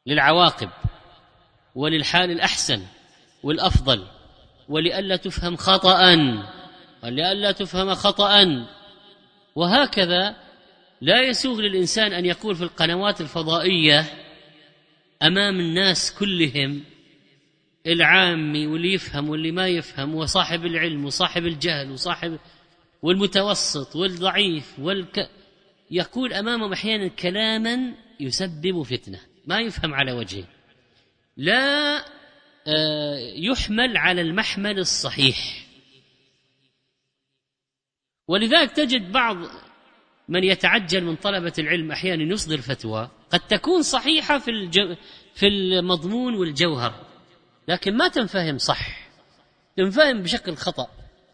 للعواقب وللحال الأحسن والأفضل ولئلا تفهم خطأ ولئلا تفهم خطأ. وهكذا لا يسوغ للإنسان أن يقول في القنوات الفضائية أمام الناس كلهم العامي واللي يفهم واللي ما يفهم وصاحب العلم وصاحب الجهل وصاحب والمتوسط والضعيف والك يقول أمامهم أحيانا كلاما يسبب فتنة ما يفهم على وجهه. لا آه، يحمل على المحمل الصحيح. ولذلك تجد بعض من يتعجل من طلبة العلم أحيانا يصدر فتوى قد تكون صحيحة في في المضمون والجوهر. لكن ما تنفهم صح. تنفهم بشكل خطأ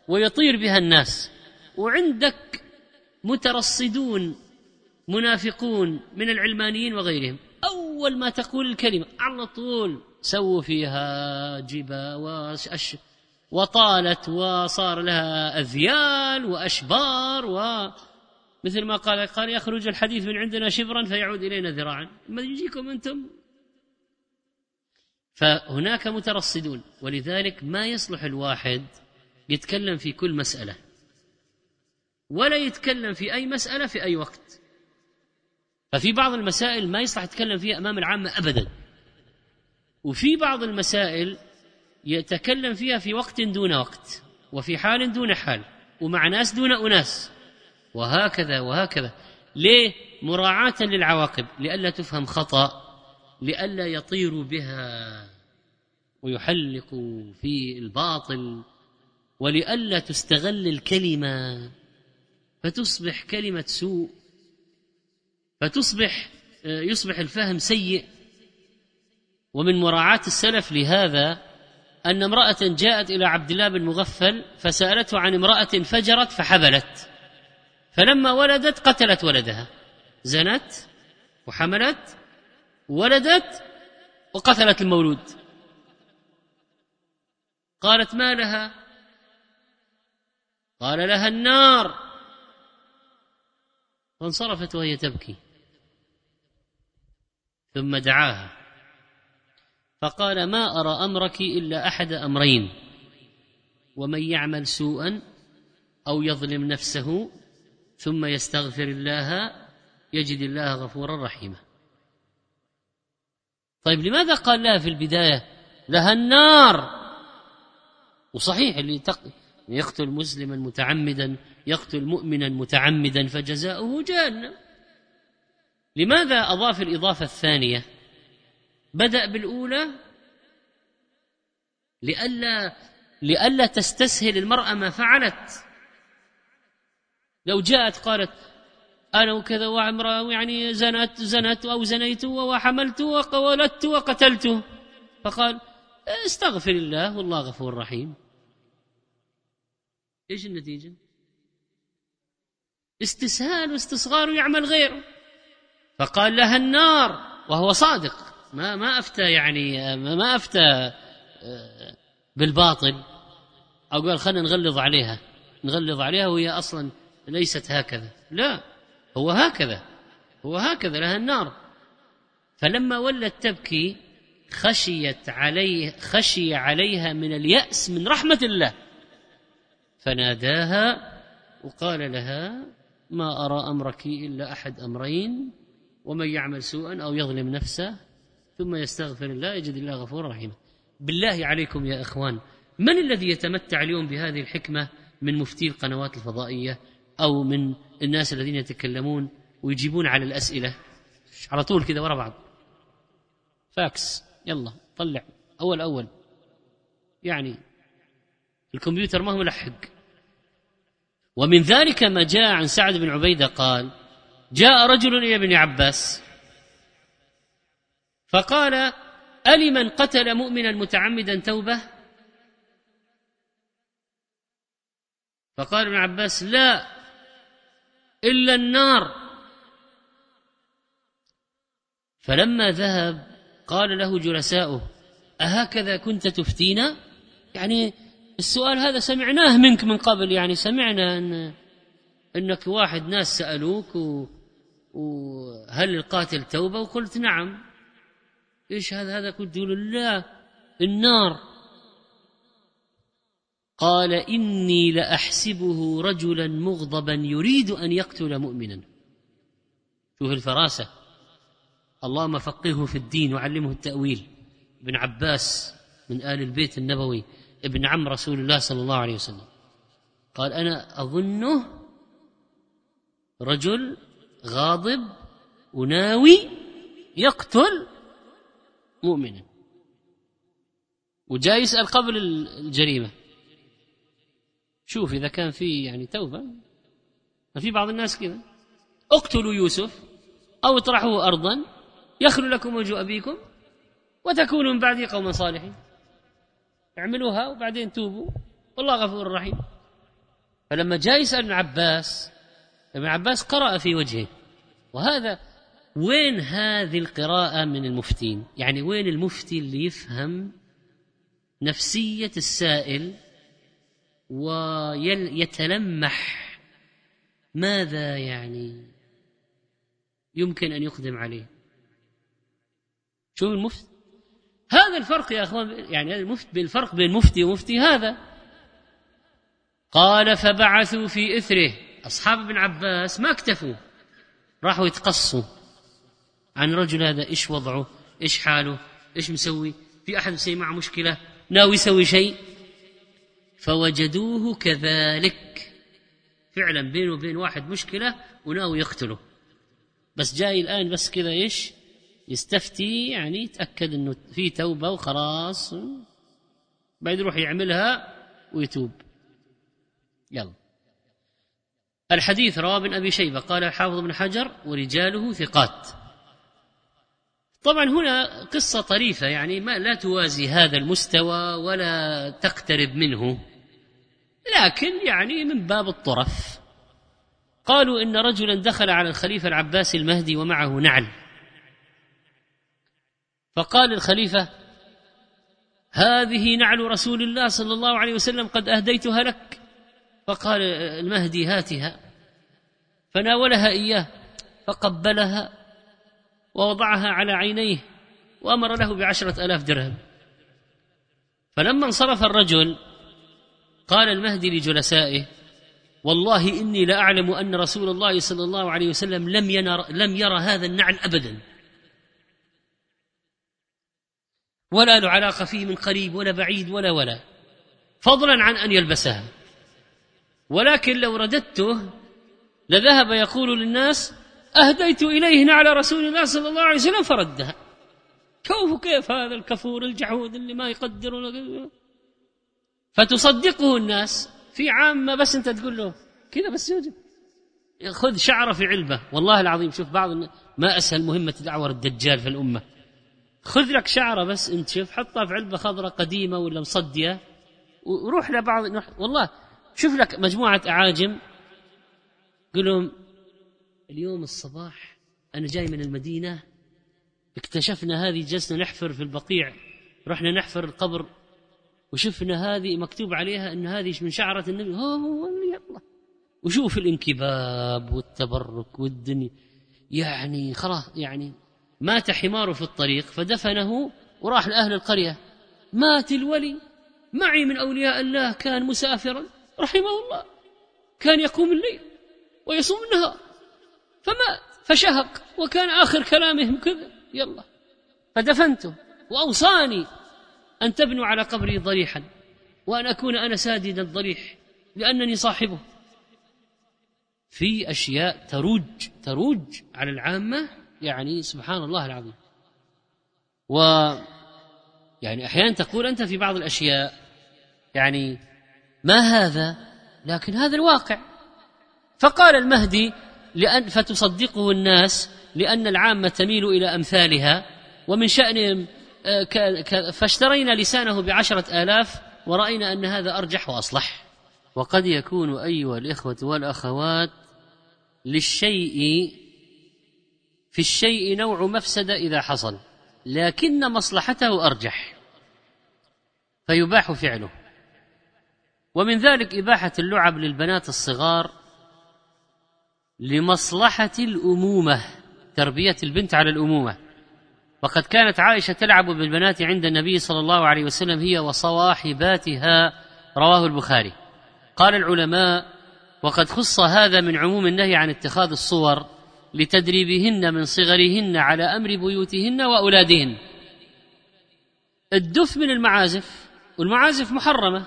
ويطير بها الناس. وعندك مترصدون منافقون من العلمانيين وغيرهم. أول ما تقول الكلمة على طول سووا فيها جبا وأش وطالت وصار لها أذيال وأشبار و مثل ما قال قال يخرج الحديث من عندنا شبرا فيعود إلينا ذراعا. ما يجيكم أنتم فهناك مترصدون ولذلك ما يصلح الواحد يتكلم في كل مسألة. ولا يتكلم في أي مسألة في أي وقت. ففي بعض المسائل ما يصلح يتكلم فيها أمام العامة أبدا. وفي بعض المسائل يتكلم فيها في وقت دون وقت وفي حال دون حال ومع ناس دون أناس. وهكذا وهكذا. ليه؟ مراعاة للعواقب لئلا تفهم خطأ لئلا يطير بها ويحلق في الباطل ولئلا تستغل الكلمة فتصبح كلمة سوء فتصبح يصبح الفهم سيء. ومن مراعاة السلف لهذا أن امرأة جاءت إلى عبد الله بن مغفل فسألته عن امرأة فجرت فحبلت فلما ولدت قتلت ولدها زنت وحملت ولدت وقتلت المولود. قالت ما لها؟ قال لها النار. فانصرفت وهي تبكي. ثم دعاها. فقال ما أرى أمرك إلا أحد أمرين. ومن يعمل سوءا أو يظلم نفسه ثم يستغفر الله يجد الله غفورا رحيما. طيب لماذا قال لها في البداية لها النار؟ وصحيح اللي يقتل مسلما متعمدا يقتل مؤمنا متعمدا فجزاؤه جهنم. لماذا أضاف الإضافة الثانية؟ بدأ بالأولى؟ لئلا لئلا تستسهل المرأة ما فعلت. لو جاءت قالت أنا وكذا وامرأة يعني زنت زنت أو زنيت وحملت وولدت وقتلت. فقال استغفر الله والله غفور رحيم. إيش النتيجة؟ استسهال واستصغار ويعمل غيره فقال لها النار وهو صادق. ما ما أفتى يعني ما أفتى آه، بالباطل. أو قال خلينا نغلظ عليها. نغلظ عليها وهي أصلا ليست هكذا. لا. هو هكذا هو هكذا لها النار. فلما ولت تبكي خشيت عليه خشي عليها من اليأس من رحمة الله. فناداها وقال لها ما أرى أمرك إلا أحد أمرين ومن يعمل سوءا أو يظلم نفسه ثم يستغفر الله يجد الله غفورا رحيما. بالله عليكم يا إخوان من الذي يتمتع اليوم بهذه الحكمة من مفتي القنوات الفضائية أو من الناس الذين يتكلمون ويجيبون على الأسئلة. على طول كذا ورا بعض. فاكس. يلا طلع. أول أول. يعني الكمبيوتر ما هو ملحق. ومن ذلك ما جاء عن سعد بن عبيدة قال جاء رجل إلى ابن عباس. فقال ألمن قتل مؤمنا متعمدا توبة؟ فقال ابن عباس لا. إلا النار. فلما ذهب قال له جلساؤه أهكذا كنت تفتينا؟ يعني السؤال هذا سمعناه منك من قبل يعني سمعنا أن أنك واحد ناس سألوك و... وهل القاتل توبة؟ وقلت نعم. إيش هذا؟ هذا كنت تقول لا النار. قال إني لأحسبه رجلا مغضبا يريد أن يقتل مؤمنا. شوف الفراسة. اللهم فقهه في الدين وعلمه التأويل. ابن عباس من آل البيت النبوي ابن عم رسول الله صلى الله عليه وسلم. قال أنا أظنه رجل غاضب وناوي يقتل مؤمنا. وجاي يسأل قبل الجريمة. شوف إذا كان في يعني توبة في بعض الناس كذا. اقتلوا يوسف أو اطرحوه أرضا يخلو لكم وجه أبيكم وتكونوا من بعده قوما صالحين. اعملوها وبعدين توبوا. والله غفور رحيم. فلما جاء يسأل ابن عباس ابن عباس قرأ في وجهه وهذا وين هذه القراءة من المفتين؟ يعني وين المفتي اللي يفهم نفسية السائل ويتلمح. ماذا يعني يمكن أن يقدم عليه؟ شوف المفتي هذا الفرق يا أخوان يعني المفت بالفرق بين مفتي ومفتي هذا. قال فبعثوا في إثره. أصحاب ابن عباس ما اكتفوا راحوا يتقصوا عن الرجل هذا إيش وضعه إيش حاله إيش مسوي؟ في أحد مسوي معه مشكلة؟ ناوي يسوي شيء؟ فوجدوه كذلك. فعلا بينه وبين واحد مشكلة وناوي يقتله. بس جاي الآن بس كذا إيش؟ يستفتي يعني يتأكد أنه في توبة وخلاص. بعد يروح يعملها ويتوب. يلا. الحديث رواه ابن أبي شيبة. قال الحافظ بن حجر ورجاله ثقات. طبعا هنا قصة طريفة يعني ما لا توازي هذا المستوى ولا تقترب منه. لكن يعني من باب الطرف. قالوا إن رجلا دخل على الخليفة العباسي المهدي ومعه نعل. فقال الخليفة هذه نعل رسول الله صلى الله عليه وسلم قد أهديتها لك. فقال المهدي هاتها. فناولها إياه فقبلها. ووضعها على عينيه وأمر له بعشرة ألاف درهم. فلما انصرف الرجل قال المهدي لجلسائه والله إني لأعلم أن رسول الله صلى الله عليه وسلم لم, ينر لم يرى هذا النعل أبدا. ولا له علاقة فيه من قريب ولا بعيد ولا ولا. فضلا عن أن يلبسها. ولكن لو رددته لذهب يقول للناس أهديت إليه نعل رسول الله صلى الله عليه وسلم فردها. كيف كيف هذا الكفور الجحود اللي ما يقدر فتصدقه الناس في عامة بس أنت تقول له كذا بس يوجد. خذ شعره في علبة. والله العظيم شوف بعض ما أسهل مهمة دعوة الدجال في الأمة. خذ لك شعره بس أنت شوف حطها في علبة خضراء قديمة ولا مصدية. وروح لبعض والله شوف لك مجموعة أعاجم. قل لهم اليوم الصباح أنا جاي من المدينة اكتشفنا هذه جلسنا نحفر في البقيع رحنا نحفر القبر وشفنا هذه مكتوب عليها أن هذه من شعرة النبي. هو يلا. وشوف الانكباب والتبرك والدنيا. يعني خلاص يعني مات حماره في الطريق فدفنه وراح لأهل القرية. مات الولي معي من أولياء الله كان مسافرا رحمه الله كان يقوم الليل ويصوم النهار. فمات فشهق وكان آخر كلامهم كذا. يلا. فدفنته. وأوصاني أن تبنوا على قبري ضريحا وأن أكون أنا سادد الضريح لأنني صاحبه. في أشياء تروج تروج على العامة يعني سبحان الله العظيم. و يعني أحيانا تقول أنت في بعض الأشياء يعني ما هذا؟ لكن هذا الواقع. فقال المهدي لأن فتصدقه الناس لأن العامة تميل إلى أمثالها ومن شأنهم آه، فاشترينا لسانه بعشرة آلاف ورأينا أن هذا أرجح وأصلح. وقد يكون أيها الإخوة والأخوات للشيء في الشيء نوع مفسدة إذا حصل لكن مصلحته أرجح فيباح فعله. ومن ذلك إباحة اللعب للبنات الصغار لمصلحة الأمومة تربية البنت على الأمومة. وقد كانت عائشة تلعب بالبنات عند النبي صلى الله عليه وسلم هي وصواحباتها رواه البخاري. قال العلماء وقد خص هذا من عموم النهي عن اتخاذ الصور لتدريبهن من صغرهن على أمر بيوتهن وأولادهن. الدف من المعازف والمعازف محرمة.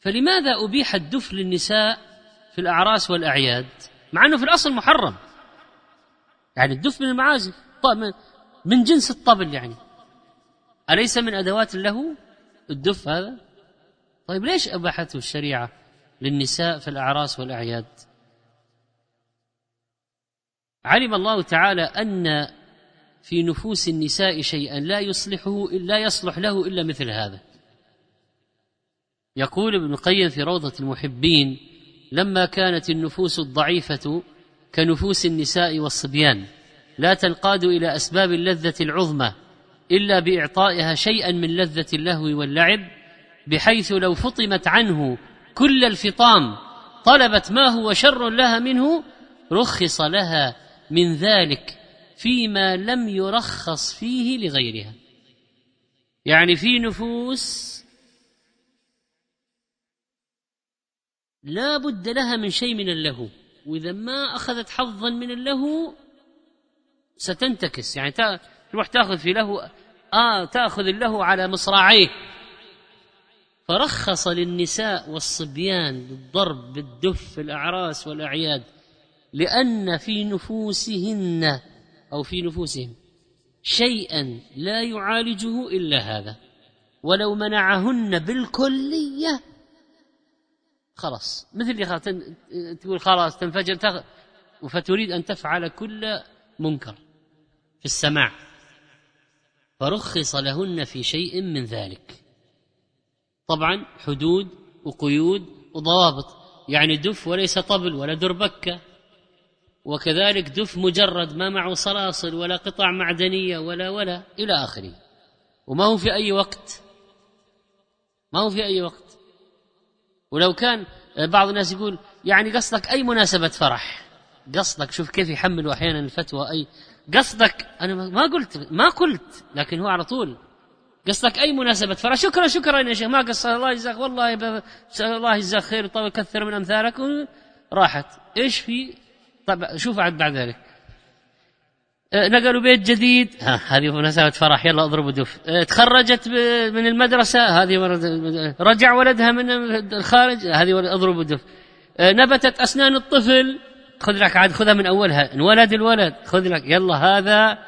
فلماذا أبيح الدف للنساء؟ في الأعراس والأعياد مع إنه في الأصل محرم. يعني الدف من المعازف. من جنس الطبل يعني. أليس من أدوات له الدف هذا؟ طيب ليش أباحته الشريعة للنساء في الأعراس والأعياد؟ علم الله تعالى أن في نفوس النساء شيئا لا يصلحه لا يصلح له إلا مثل هذا. يقول ابن القيم في روضة المحبين لما كانت النفوس الضعيفة كنفوس النساء والصبيان لا تنقاد إلى أسباب اللذة العظمى إلا بإعطائها شيئا من لذة اللهو واللعب بحيث لو فطمت عنه كل الفطام طلبت ما هو شر لها منه رخص لها من ذلك فيما لم يرخص فيه لغيرها. يعني في نفوس لا بد لها من شيء من اللهو. وإذا ما أخذت حظا من اللهو ستنتكس. يعني تروح تأخذ في له آه تأخذ له على مصراعيه. فرخص للنساء والصبيان بالضرب بالدف في الأعراس والأعياد لأن في نفوسهن أو في نفوسهم شيئا لا يعالجه إلا هذا. ولو منعهن بالكلية خلاص. مثل اللي تقول خلاص تنفجر فتريد أن تفعل كل منكر في السماع. فرخص لهن في شيء من ذلك. طبعا حدود وقيود وضوابط. يعني دف وليس طبل ولا دربكه وكذلك دف مجرد ما معه صلاصل ولا قطع معدنية ولا ولا إلى آخره. وما هو في أي وقت. ما هو في أي وقت. ولو كان بعض الناس يقول يعني قصدك أي مناسبة فرح؟ قصدك شوف كيف يحملوا أحيانا الفتوى أي قصدك أنا ما قلت ما قلت لكن هو على طول. قصدك أي مناسبة فرح؟ شكرا شكرا يا شيخ ما قصر الله يجزاك والله الله يجزاك خير وطول كثر من أمثالك راحت. إيش في؟ طب شوف بعد ذلك. نقلوا بيت جديد. ها هذه مناسبة فرح يلا اضربوا دف. أه، تخرجت من المدرسة هذه رجع ولدها من الخارج هذه اضربوا دف. أه، نبتت أسنان الطفل. خذ لك عاد خذها من أولها. انولد الولد. خذ لك يلا هذا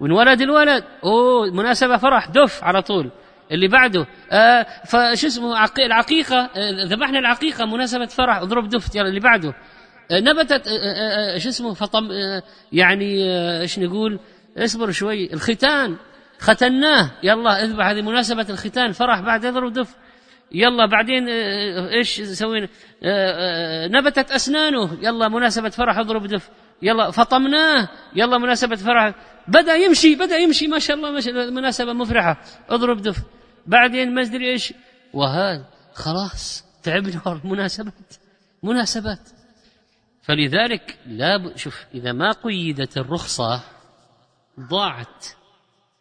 وانولد الولد. أوه مناسبة فرح. دف على طول. اللي بعده آه فشو اسمه العقيقة آه ذبحنا العقيقة. مناسبة فرح. اضرب دف يلا اللي بعده. نبتت آه آه, آه، شو اسمه فطم آه يعني آه إيش نقول اصبر شوي. الختان ختناه. يلا اذبح هذه مناسبة الختان. فرح بعد اضرب دف يلا بعدين آه، إيش سوينا آه، نبتت أسنانه. يلا مناسبة فرح اضرب دف. يلا فطمناه. يلا مناسبة فرح. بدأ يمشي بدأ يمشي. ما شاء الله ما شاء الله مناسبة مفرحة. اضرب دف. بعدين ما أدري إيش. وهذا خلاص تعبنا. مناسبات مناسبات. فلذلك لا شوف إذا ما قيدت الرخصة ضاعت.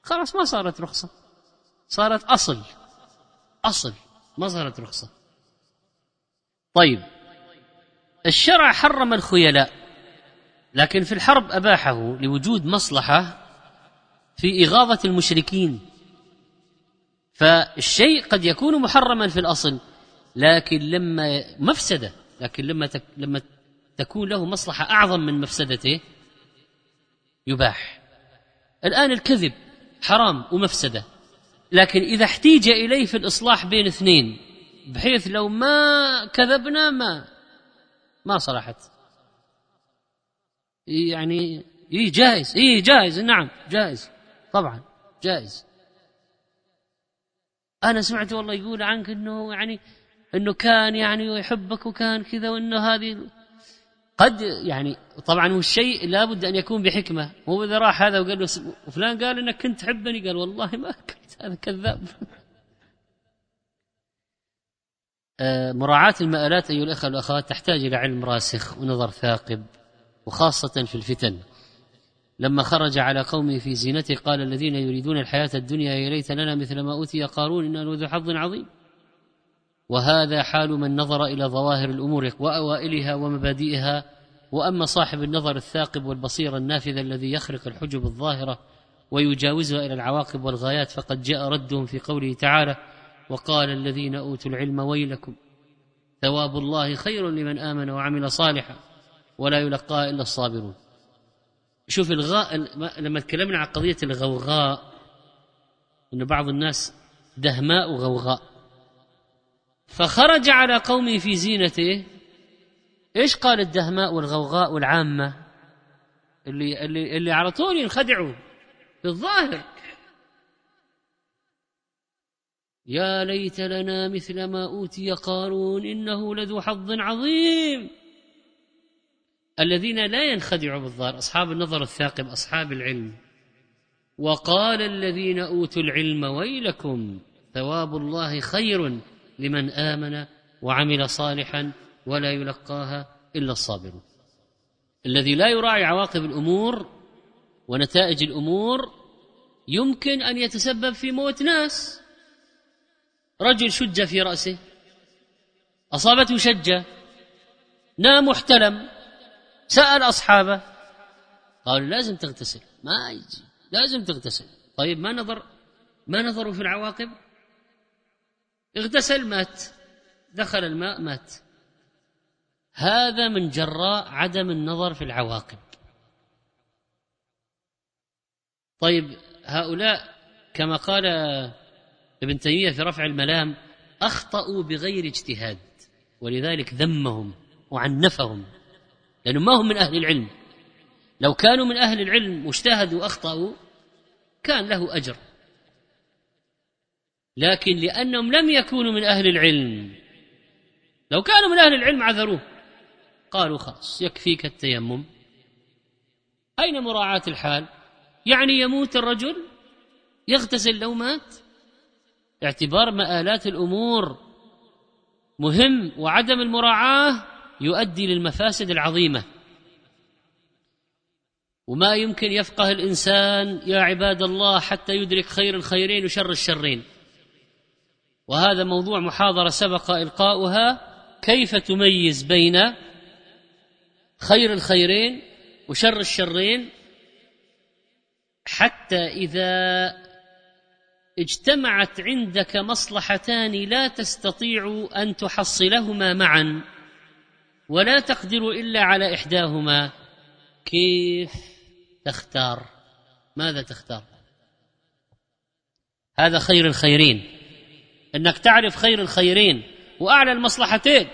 خلاص ما صارت رخصة. صارت أصل. أصل. ما صارت رخصة. طيب. الشرع حرم الخيلاء لكن في الحرب أباحه لوجود مصلحة في إغاظة المشركين. فالشيء قد يكون محرما في الأصل لكن لما مفسدة لكن لما تك لما تكون له مصلحة أعظم من مفسدته؟ يباح. الآن الكذب حرام ومفسدة لكن إذا احتيج إليه في الإصلاح بين اثنين بحيث لو ما كذبنا ما ما صلحت. يعني إي جائز إي جائز نعم جائز طبعا جائز أنا سمعت والله يقول عنك إنه يعني إنه كان يعني يحبك وكان كذا وإنه هذه قد يعني طبعا هو الشيء لابد أن يكون بحكمة. مو اذا راح هذا وقال له وفلان قال إنك كنت تحبني قال والله ما كنت هذا كذاب. آه، مراعاة المآلات أيها الأخوة والأخوات تحتاج إلى علم راسخ ونظر ثاقب وخاصة في الفتن. لما خرج على قومه في زينته قال الذين يريدون الحياة الدنيا يا ليت لنا مثل ما أوتي قارون إنه ذو حظ عظيم. وهذا حال من نظر إلى ظواهر الأمور وأوائلها ومبادئها وأما صاحب النظر الثاقب والبصيرة النافذة الذي يخرق الحجب الظاهرة ويجاوزها إلى العواقب والغايات فقد جاء ردهم في قوله تعالى وقال الذين أوتوا العلم ويلكم ثواب الله خير لمن آمن وعمل صالحا ولا يلقاها إلا الصابرون. شوف الغاء لما تكلمنا عن قضية الغوغاء أن بعض الناس دهماء وغوغاء. فخرج على قومه في زينته. إيش قال الدهماء والغوغاء والعامة؟ اللي اللي اللي على طول ينخدعوا في الظاهر يا ليت لنا مثل ما أوتي قارون إنه لذو حظ عظيم. الذين لا ينخدعوا بالظاهر أصحاب النظر الثاقب أصحاب العلم. وقال الذين أوتوا العلم ويلكم ثواب الله خير. لمن آمن وعمل صالحا ولا يلقاها إلا الصابرون. الذي لا يراعي عواقب الأمور ونتائج الأمور يمكن أن يتسبب في موت ناس. رجل شج في رأسه أصابته شجة نام واحتلم سأل أصحابه قالوا لازم تغتسل ما يجي لازم تغتسل. طيب ما نظر ما نظروا في العواقب؟ اغتسل مات. دخل الماء مات. هذا من جراء عدم النظر في العواقب. طيب هؤلاء كما قال ابن تيمية في رفع الملام أخطأوا بغير اجتهاد ولذلك ذمهم وعنفهم لأنهم ما هم من أهل العلم. لو كانوا من أهل العلم واجتهدوا وأخطأوا كان له أجر. لكن لأنهم لم يكونوا من أهل العلم. لو كانوا من أهل العلم عذروه. قالوا خلاص يكفيك التيمم. أين مراعاة الحال؟ يعني يموت الرجل يغتسل لو مات؟ اعتبار مآلات الأمور مهم وعدم المراعاة يؤدي للمفاسد العظيمة. وما يمكن يفقه الإنسان يا عباد الله حتى يدرك خير الخيرين وشر الشرين. وهذا موضوع محاضرة سبق إلقاؤها. كيف تميز بين خير الخيرين وشر الشرين؟ حتى إذا اجتمعت عندك مصلحتان لا تستطيع أن تحصلهما معا ولا تقدر إلا على إحداهما. كيف تختار؟ ماذا تختار؟ هذا خير الخيرين. إنك تعرف خير الخيرين وأعلى المصلحتين.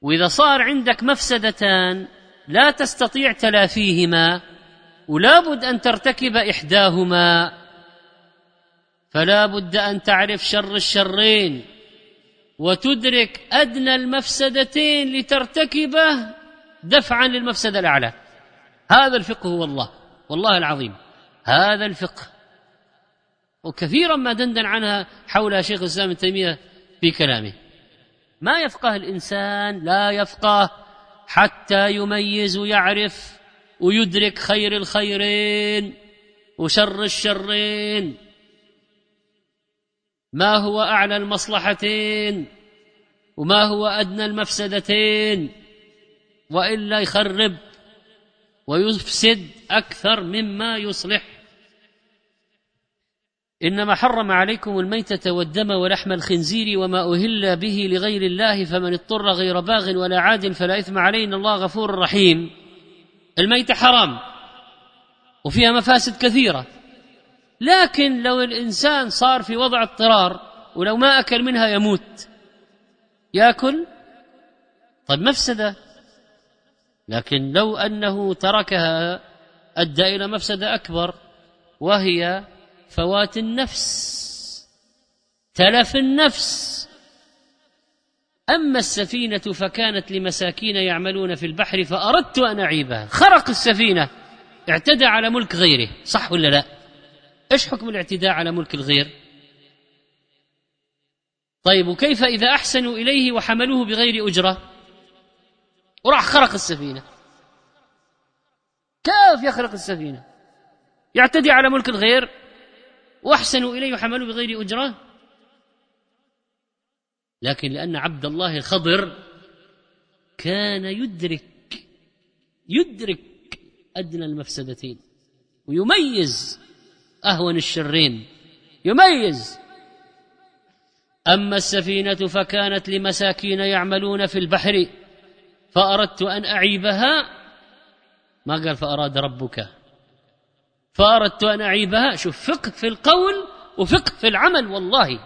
وإذا صار عندك مفسدتان لا تستطيع تلافيهما ولابد أن ترتكب إحداهما. فلا بد أن تعرف شر الشرين وتدرك أدنى المفسدتين لترتكبه دفعا للمفسدة الأعلى. هذا الفقه هو الله والله العظيم. هذا الفقه وكثيرا ما دندن عنها حولها شيخ الإسلام ابن تيمية في كلامه. ما يفقه الإنسان لا يفقه حتى يميز ويعرف ويدرك خير الخيرين وشر الشرين. ما هو أعلى المصلحتين وما هو أدنى المفسدتين وإلا يخرب ويفسد أكثر مما يصلح. إنما حرم عليكم الميتة والدم ولحم الخنزير وما أهل به لغير الله فمن اضطر غير باغ ولا عاد فلا إثم عليه إن الله غفور رحيم. الميتة حرام وفيها مفاسد كثيرة لكن لو الإنسان صار في وضع اضطرار ولو ما أكل منها يموت يأكل؟ طيب مفسدة لكن لو أنه تركها أدى إلى مفسدة أكبر وهي فوات النفس تلف النفس. أما السفينة فكانت لمساكين يعملون في البحر فأردت أن أعيبها. خرق السفينة اعتدى على ملك غيره. صح ولا لا؟ إيش حكم الاعتداء على ملك الغير؟ طيب وكيف إذا أحسنوا إليه وحملوه بغير أجرة؟ وراح خرق السفينة. كيف يخرق السفينة؟ يعتدي على ملك الغير؟ واحسنوا إليه وحملوا بغير أجرة. لكن لأن عبد الله الخضر كان يدرك يدرك أدنى المفسدتين ويميز أهون الشرين يميز. أما السفينة فكانت لمساكين يعملون في البحر فأردت أن أعيبها. ما قال فأراد ربك؟ فأردت أن أعيبها. شوف فقه في القول وفقه في العمل والله.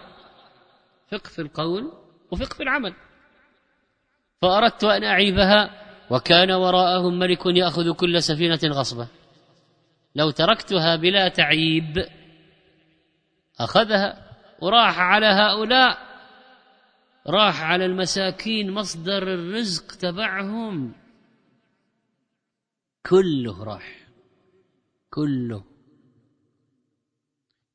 فقه في القول وفقه في العمل. فأردت أن أعيبها وكان وراءهم ملك يأخذ كل سفينة غصبة. لو تركتها بلا تعيب أخذها وراح على هؤلاء. راح على المساكين مصدر الرزق تبعهم. كله راح. كله.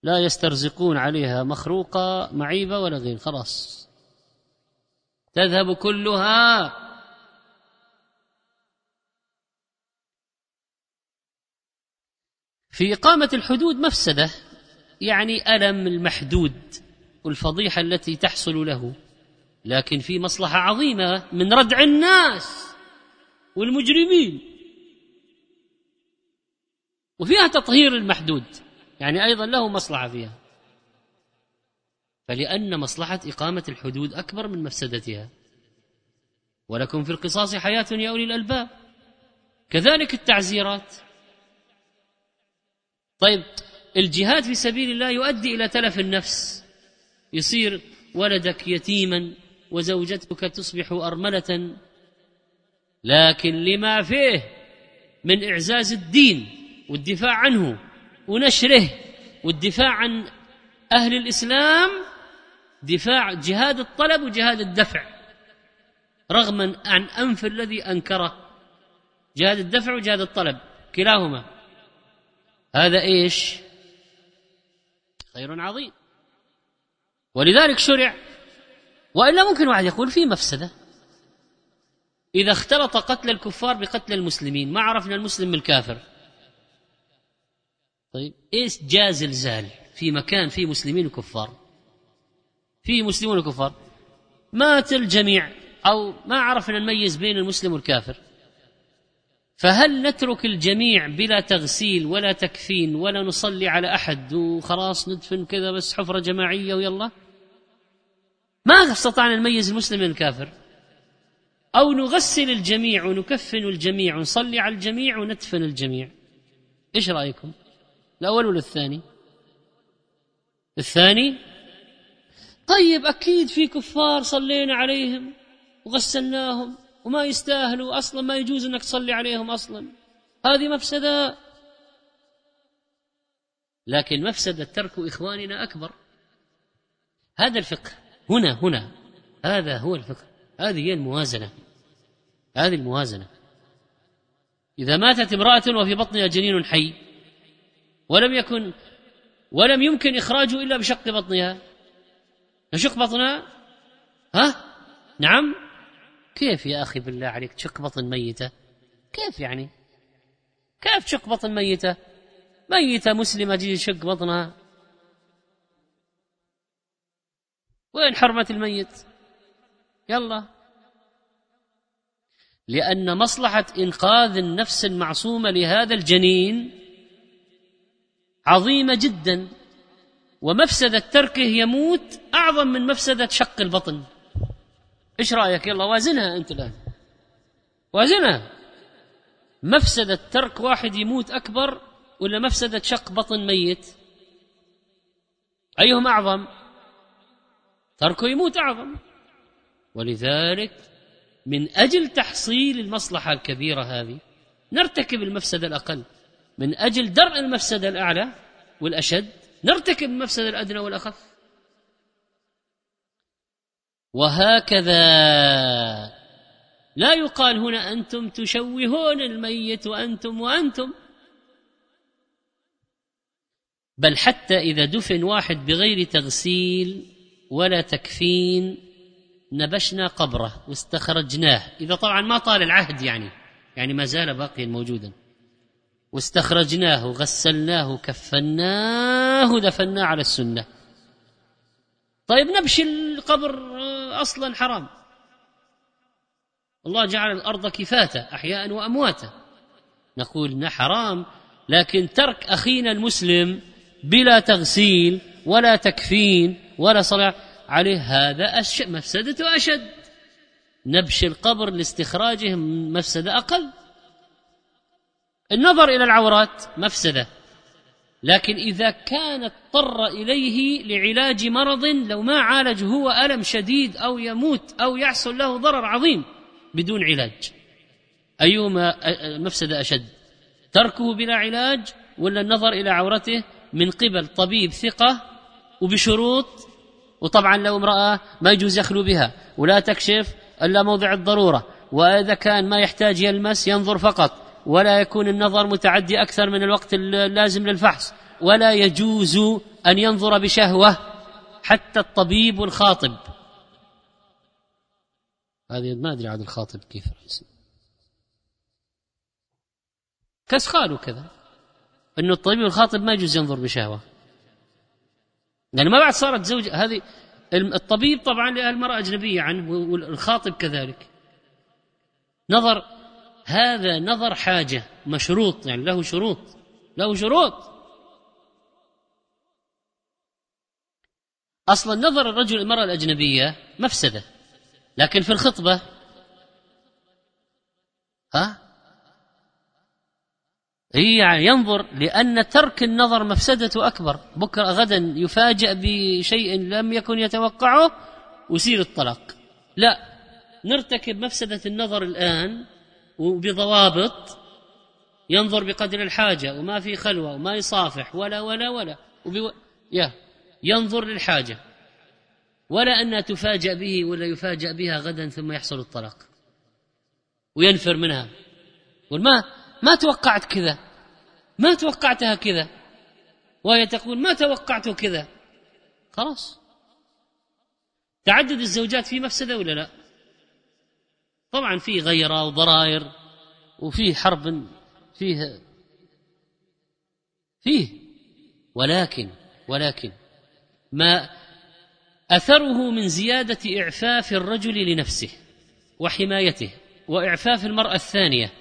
لا يسترزقون عليها مخروقة معيبة ولا غير خلاص. تذهب كلها. في إقامة الحدود مفسدة يعني ألم المحدود والفضيحة التي تحصل له لكن في مصلحة عظيمة من ردع الناس والمجرمين. وفيها تطهير المحدود يعني أيضا له مصلحة فيها. فلأن مصلحة إقامة الحدود أكبر من مفسدتها. ولكم في القصاص حياة يا أولي الألباب. كذلك التعزيرات. طيب الجهاد في سبيل الله يؤدي إلى تلف النفس. يصير ولدك يتيما وزوجتك تصبح أرملة. لكن لما فيه من إعزاز الدين والدفاع عنه ونشره والدفاع عن أهل الإسلام دفاع جهاد الطلب وجهاد الدفع رغما عن أنف الذي أنكره جهاد الدفع وجهاد الطلب كلاهما. هذا إيش؟ خير عظيم. ولذلك شرع وإلا ممكن واحد يقول في مفسدة. إذا اختلط قتل الكفار بقتل المسلمين ما عرفنا المسلم من الكافر. طيب إيش جاء زلزال في مكان فيه مسلمين وكفار؟ فيه مسلمون وكفار. مات الجميع أو ما عرفنا نميز بين المسلم والكافر. فهل نترك الجميع بلا تغسيل ولا تكفين ولا نصلي على أحد وخلاص ندفن كذا بس حفرة جماعية ويلا؟ ما استطعنا نميز المسلم من الكافر. أو نغسل الجميع ونكفن الجميع ونصلي على الجميع وندفن الجميع. إيش رأيكم؟ الأول ولا الثاني؟ الثاني؟ طيب أكيد في كفار صلينا عليهم وغسلناهم وما يستاهلوا أصلا ما يجوز أنك تصلي عليهم أصلا. هذه مفسدة. لكن مفسدة ترك إخواننا أكبر. هذا الفقه. هنا هنا. هذا هو الفقه. هذه هي الموازنة. هذه الموازنة. إذا ماتت امرأة وفي بطنها جنين حي ولم يكن ولم يمكن إخراجه إلا بشق بطنها. نشق بطنها؟ ها؟ نعم. كيف يا أخي بالله عليك تشق بطن ميتة؟ كيف يعني؟ كيف تشق بطن ميتة؟ ميتة مسلمة تجي تشق بطنها. وين حرمة الميت؟ يلا. لأن مصلحة إنقاذ النفس المعصومة لهذا الجنين عظيمة جدا. ومفسدة تركه يموت أعظم من مفسدة شق البطن. إيش رأيك؟ يلا وازنها أنت الآن. وازنها. مفسدة ترك واحد يموت أكبر ولا مفسدة شق بطن ميت؟ أيهما أعظم؟ تركه يموت أعظم. ولذلك من أجل تحصيل المصلحة الكبيرة هذه نرتكب المفسدة الأقل. من أجل درء المفسدة الأعلى والأشد نرتكب المفسدة الأدنى والأخف. وهكذا لا يقال هنا أنتم تشوهون الميت وأنتم وأنتم. بل حتى إذا دفن واحد بغير تغسيل ولا تكفين نبشنا قبره واستخرجناه. إذا طبعا ما طال العهد يعني يعني ما زال باقيا موجودا. واستخرجناه غسلناه كفناه دفناه على السنة. طيب نبش القبر أصلا حرام. الله جعل الأرض كفاتة أحياء وأمواتا. نقول حرام لكن ترك أخينا المسلم بلا تغسيل ولا تكفين ولا صلاة عليه هذا. مفسدته أشد. نبش القبر لاستخراجه مفسدة أقل. النظر إلى العورات مفسدة. لكن إذا كان اضطر إليه لعلاج مرض لو ما عالج هو ألم شديد أو يموت أو يحصل له ضرر عظيم بدون علاج. أيهما مفسدة أشد؟ تركه بلا علاج ولا النظر إلى عورته من قبل طبيب ثقة وبشروط؟ وطبعا لو امرأة ما يجوز يخلو بها. ولا تكشف إلا موضع الضرورة. وإذا كان ما يحتاج يلمس ينظر فقط. ولا يكون النظر متعدي أكثر من الوقت اللازم للفحص ولا يجوز أن ينظر بشهوة حتى الطبيب والخاطب هذه ما أدري عاد الخاطب كيف كسخال وكذا. أنه الطبيب والخاطب ما يجوز ينظر بشهوة. يعني ما بعد صارت زوجة هذه الطبيب طبعا المرأة أجنبية عنه والخاطب كذلك. نظر هذا نظر حاجة مشروط يعني له شروط له شروط. أصلا نظر الرجل المرأة الأجنبية مفسدة لكن في الخطبة. ها؟ هي يعني ينظر لأن ترك النظر مفسدته أكبر. بكرة غدا يفاجأ بشيء لم يكن يتوقعه ويصير الطلاق. لا نرتكب مفسدة النظر الآن وبضوابط ينظر بقدر الحاجة وما في خلوة وما يصافح ولا ولا ولا وبو... يا ينظر للحاجة. ولا أنها تفاجأ به ولا يفاجأ بها غدا ثم يحصل الطلاق. وينفر منها. وما ما توقعت كذا ما توقعتها كذا. وهي تقول ما توقعت كذا. خلاص. تعدد الزوجات في مفسدة ولا لا؟ طبعا في غيرة وضرائر وفيه حرب فيه فيه ولكن ولكن ما أثره من زيادة إعفاف الرجل لنفسه وحمايته وإعفاف المرأة الثانية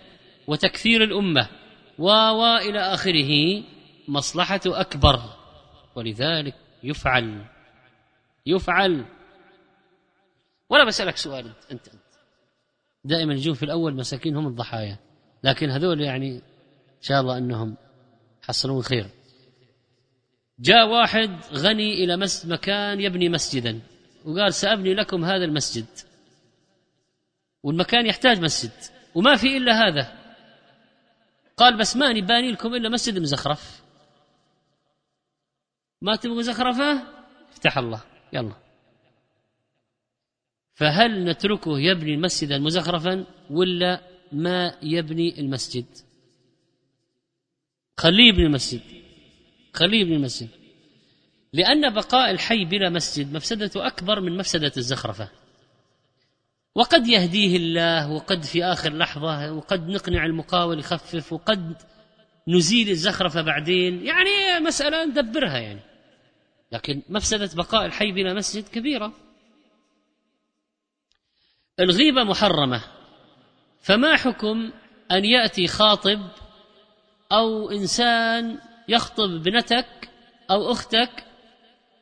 وتكثير الأمة و إلى آخره مصلحة أكبر ولذلك يفعل يفعل. ولا بسألك سؤال أنت؟ دائما يجون في الأول مساكين هم الضحايا. لكن هذول يعني إن شاء الله إنهم حصلون خير جاء واحد غني إلى مسجد مكان يبني مسجدا. وقال سأبني لكم هذا المسجد. والمكان يحتاج مسجد. وما في إلا هذا. قال بس ماني باني لكم إلا مسجد مزخرف. ما تبغوا زخرفة؟ افتح الله. يلا. فهل نتركه يبني المسجد مزخرفا ولا ما يبني المسجد؟ خليه يبني المسجد. خليه يبني المسجد. لأن بقاء الحي بلا مسجد مفسدته أكبر من مفسدة الزخرفة. وقد يهديه الله وقد في آخر لحظة وقد نقنع المقاول يخفف وقد نزيل الزخرفة بعدين. يعني مسألة ندبرها يعني. لكن مفسدة بقاء الحي بلا مسجد كبيرة. الغيبة محرمة فما حكم أن يأتي خاطب أو إنسان يخطب ابنتك أو أختك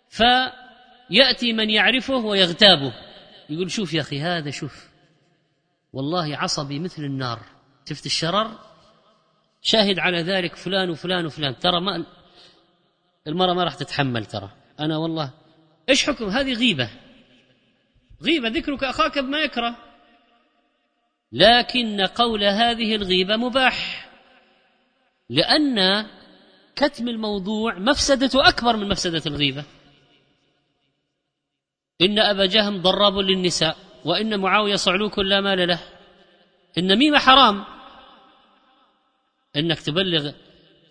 فيأتي من يعرفه ويغتابه؟ يقول شوف يا أخي هذا شوف والله عصبي مثل النار. شفت الشرر؟ شاهد على ذلك فلان وفلان وفلان. ترى ما المرأة ما راح تتحمل ترى. أنا والله إيش حكم؟ هذه غيبة. غيبة ذكرك أخاك بما يكره. لكن قول هذه الغيبة مباح لأن كتم الموضوع مفسدة أكبر من مفسدة الغيبة. إن أبا جهم ضراب للنساء وإن معاوية صعلوك لا مال له. النميمة حرام. إنك تبلغ.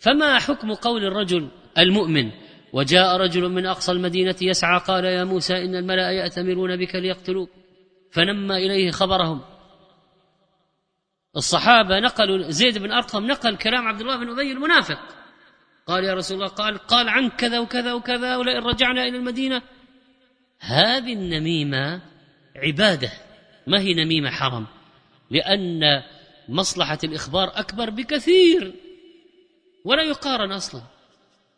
فما حكم قول الرجل المؤمن؟ وجاء رجل من أقصى المدينة يسعى قال يا موسى إن الملأ يأتمرون بك ليقتلوك. فنمى إليه خبرهم. الصحابة نقلوا زيد بن أرقم نقل كلام عبد الله بن أبي المنافق. قال يا رسول الله قال قال عنك كذا وكذا وكذا ولئن رجعنا إلى المدينة. هذه النميمة عبادة. ما هي نميمة حرم؟ لأن مصلحة الإخبار أكبر بكثير. ولا يقارن أصلا.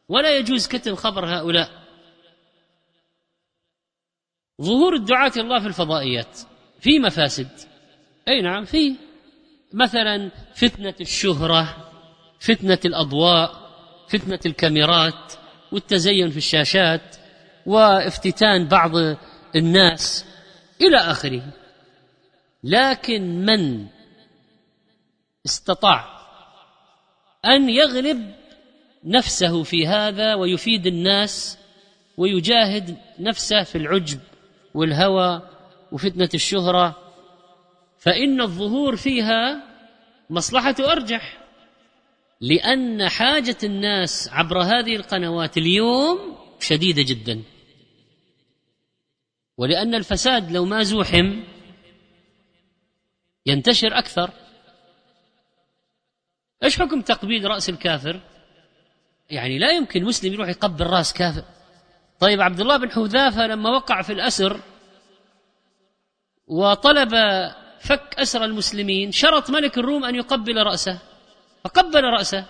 ولا يجوز كتم خبر هؤلاء. ظهور الدعاة الله في الفضائيات في مفاسد. أي نعم في مثلا فتنة الشهرة فتنة الأضواء فتنة الكاميرات والتزين في الشاشات وافتتان بعض الناس إلى آخره. لكن من استطاع أن يغلب نفسه في هذا ويفيد الناس ويجاهد نفسه في العجب والهوى وفتنة الشهرة فإن الظهور فيها مصلحة أرجح لأن حاجة الناس عبر هذه القنوات اليوم شديدة جدا ولأن الفساد لو ما زوحم ينتشر أكثر إيش حكم تقبيل رأس الكافر؟ يعني لا يمكن مسلم يروح يقبل راس كافر. طيب عبد الله بن حذافة لما وقع في الأسر وطلب فك أسر المسلمين شرط ملك الروم أن يقبل رأسه. فقبل رأسه.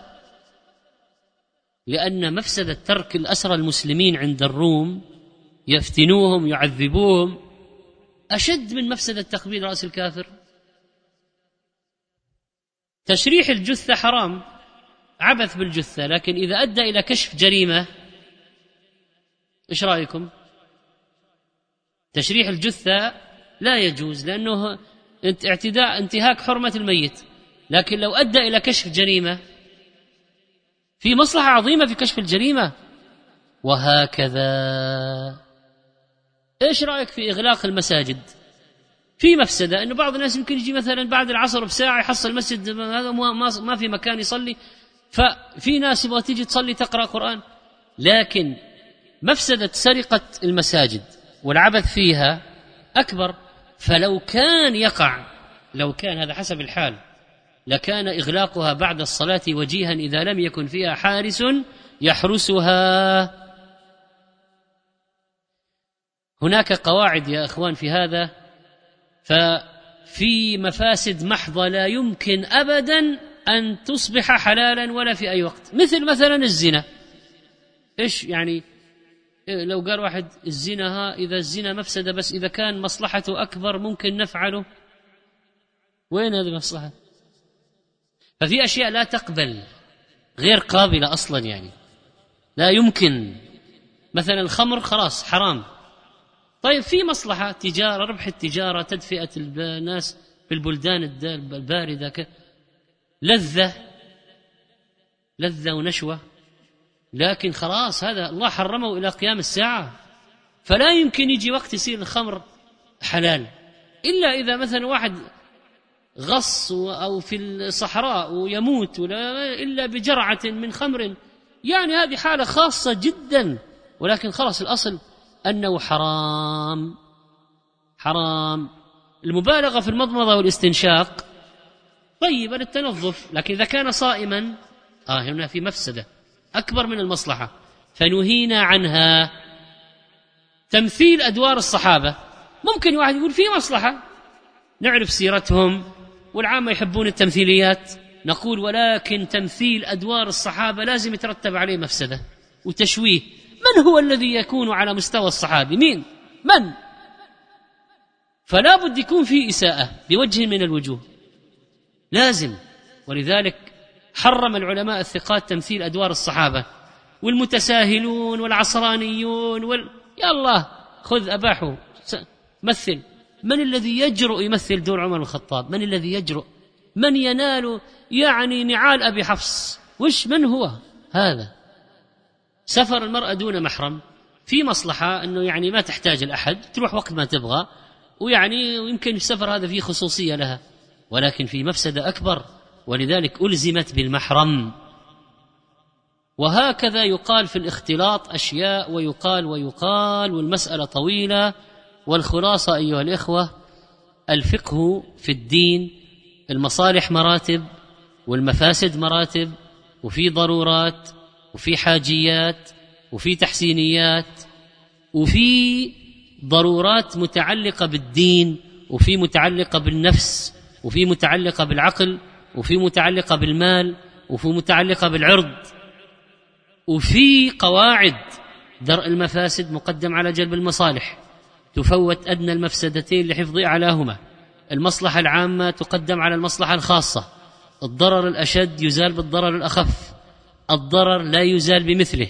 لأن مفسدة ترك الأسرى المسلمين عند الروم يفتنوهم يعذبوهم. أشد من مفسدة تقبيل رأس الكافر. تشريح الجثة حرام. عبث بالجثة لكن إذا أدى إلى كشف جريمة إيش رأيكم؟ تشريح الجثة لا يجوز لأنه اعتداء انتهاك حرمة الميت. لكن لو أدى إلى كشف جريمة في مصلحة عظيمة في كشف الجريمة. وهكذا. إيش رأيك في إغلاق المساجد؟ في مفسدة إنه بعض الناس يمكن يجي مثلا بعد العصر بساعة يحصل المسجد هذا ما في مكان يصلي. ففي ناس يبغى تيجي تصلي تقرأ قرآن لكن مفسدة سرقة المساجد والعبث فيها أكبر. فلو كان يقع لو كان هذا حسب الحال لكان إغلاقها بعد الصلاة وجيها إذا لم يكن فيها حارس يحرسها. هناك قواعد يا إخوان في هذا ففي مفاسد محضة لا يمكن ابدا أن تصبح حلالا ولا في أي وقت. مثل مثلا الزنا. إيش يعني؟ لو قال واحد الزنا ها إذا الزنا مفسدة بس إذا كان مصلحته أكبر ممكن نفعله. وين هذه المصلحة؟ ففي أشياء لا تقبل غير قابلة أصلا يعني. لا يمكن. مثلا الخمر خلاص حرام. طيب في مصلحة تجارة ربح التجارة تدفئة الناس في البلدان الباردة لذة لذة ونشوة. لكن خلاص هذا الله حرمه إلى قيام الساعة. فلا يمكن يجي وقت يصير الخمر حلال. إلا إذا مثلا واحد غص أو في الصحراء ويموت ولا إلا بجرعة من خمر. يعني هذه حالة خاصة جدا. ولكن خلاص الأصل أنه حرام. حرام. المبالغة في المضمضة والاستنشاق طيبة للتنظف لكن إذا كان صائما آه هنا في مفسدة أكبر من المصلحة. فنهينا عنها. تمثيل أدوار الصحابة. ممكن واحد يقول في مصلحة. نعرف سيرتهم والعامة يحبون التمثيليات. نقول ولكن تمثيل أدوار الصحابة لازم يترتب عليه مفسدة وتشويه. من هو الذي يكون على مستوى الصحابي؟ مين؟ من؟ فلا بد يكون في إساءة بوجه من الوجوه. لازم. ولذلك حرم العلماء الثقات تمثيل أدوار الصحابة. والمتساهلون والعصرانيون وال... يا الله خذ أباحوا مثل. من الذي يجرؤ يمثل دور عمر الخطاب؟ من الذي يجرؤ؟ من ينال يعني نعال أبي حفص؟ وش من هو هذا؟ سفر المرأة دون محرم في مصلحة أنه يعني ما تحتاج الأحد تروح وقت ما تبغى ويعني يمكن السفر هذا فيه خصوصية لها. ولكن في مفسدة أكبر ولذلك ألزمت بالمحرم. وهكذا يقال في الاختلاط أشياء ويقال ويقال والمسألة طويلة. والخلاصة أيها الإخوة الفقه في الدين المصالح مراتب والمفاسد مراتب وفي ضرورات وفي حاجيات وفي تحسينيات وفي ضرورات متعلقة بالدين وفي متعلقة بالنفس وفي متعلقة بالعقل وفي متعلقة بالمال وفي متعلقة بالعرض. وفي قواعد درء المفاسد مقدم على جلب المصالح. تفوت أدنى المفسدتين لحفظ أعلاهما. المصلحة العامة تقدم على المصلحة الخاصة. الضرر الأشد يزال بالضرر الأخف. الضرر لا يزال بمثله.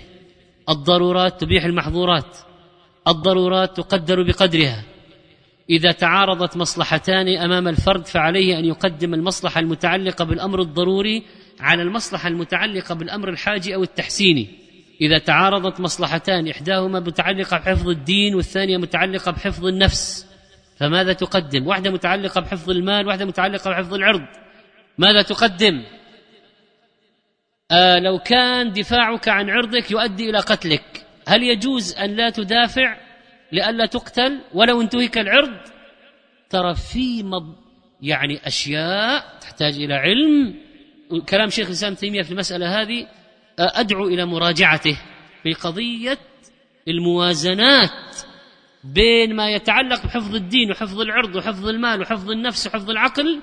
الضرورات تبيح المحظورات. الضرورات تقدر بقدرها. إذا تعارضت مصلحتان أمام الفرد فعليه أن يقدم المصلحة المتعلقة بالأمر الضروري على المصلحة المتعلقة بالأمر الحاجي أو التحسيني إذا تعارضت مصلحتان إحداهما متعلقة بحفظ الدين والثانية متعلقة بحفظ النفس. فماذا تقدم؟ واحدة متعلقة بحفظ المال واحدة متعلقة بحفظ العرض. ماذا تقدم؟ آه لو كان دفاعك عن عرضك يؤدي إلى قتلك. هل يجوز أن لا تدافع؟ لئلا تقتل ولو انتهك العرض. ترى في مض يعني أشياء تحتاج إلى علم. كلام شيخ الإسلام تيمية في المسألة هذه أدعو إلى مراجعته في قضية الموازنات بين ما يتعلق بحفظ الدين وحفظ العرض وحفظ المال وحفظ النفس وحفظ العقل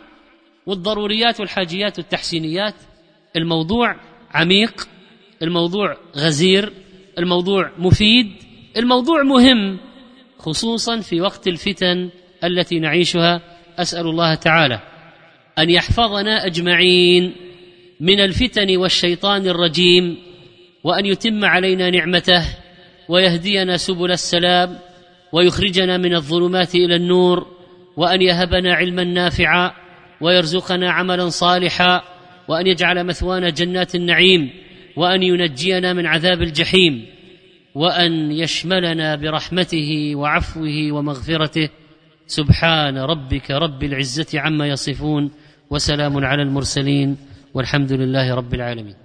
والضروريات والحاجيات والتحسينيات. الموضوع عميق الموضوع غزير الموضوع مفيد الموضوع مهم. خصوصا في وقت الفتن التي نعيشها أسأل الله تعالى أن يحفظنا أجمعين من الفتن والشيطان الرجيم وأن يتم علينا نعمته ويهدينا سبل السلام ويخرجنا من الظلمات إلى النور وأن يهبنا علما نافعا ويرزقنا عملا صالحا وأن يجعل مثوانا جنات النعيم وأن ينجينا من عذاب الجحيم. وأن يشملنا برحمته وعفوه ومغفرته. سبحان ربك رب العزة عما يصفون وسلام على المرسلين والحمد لله رب العالمين.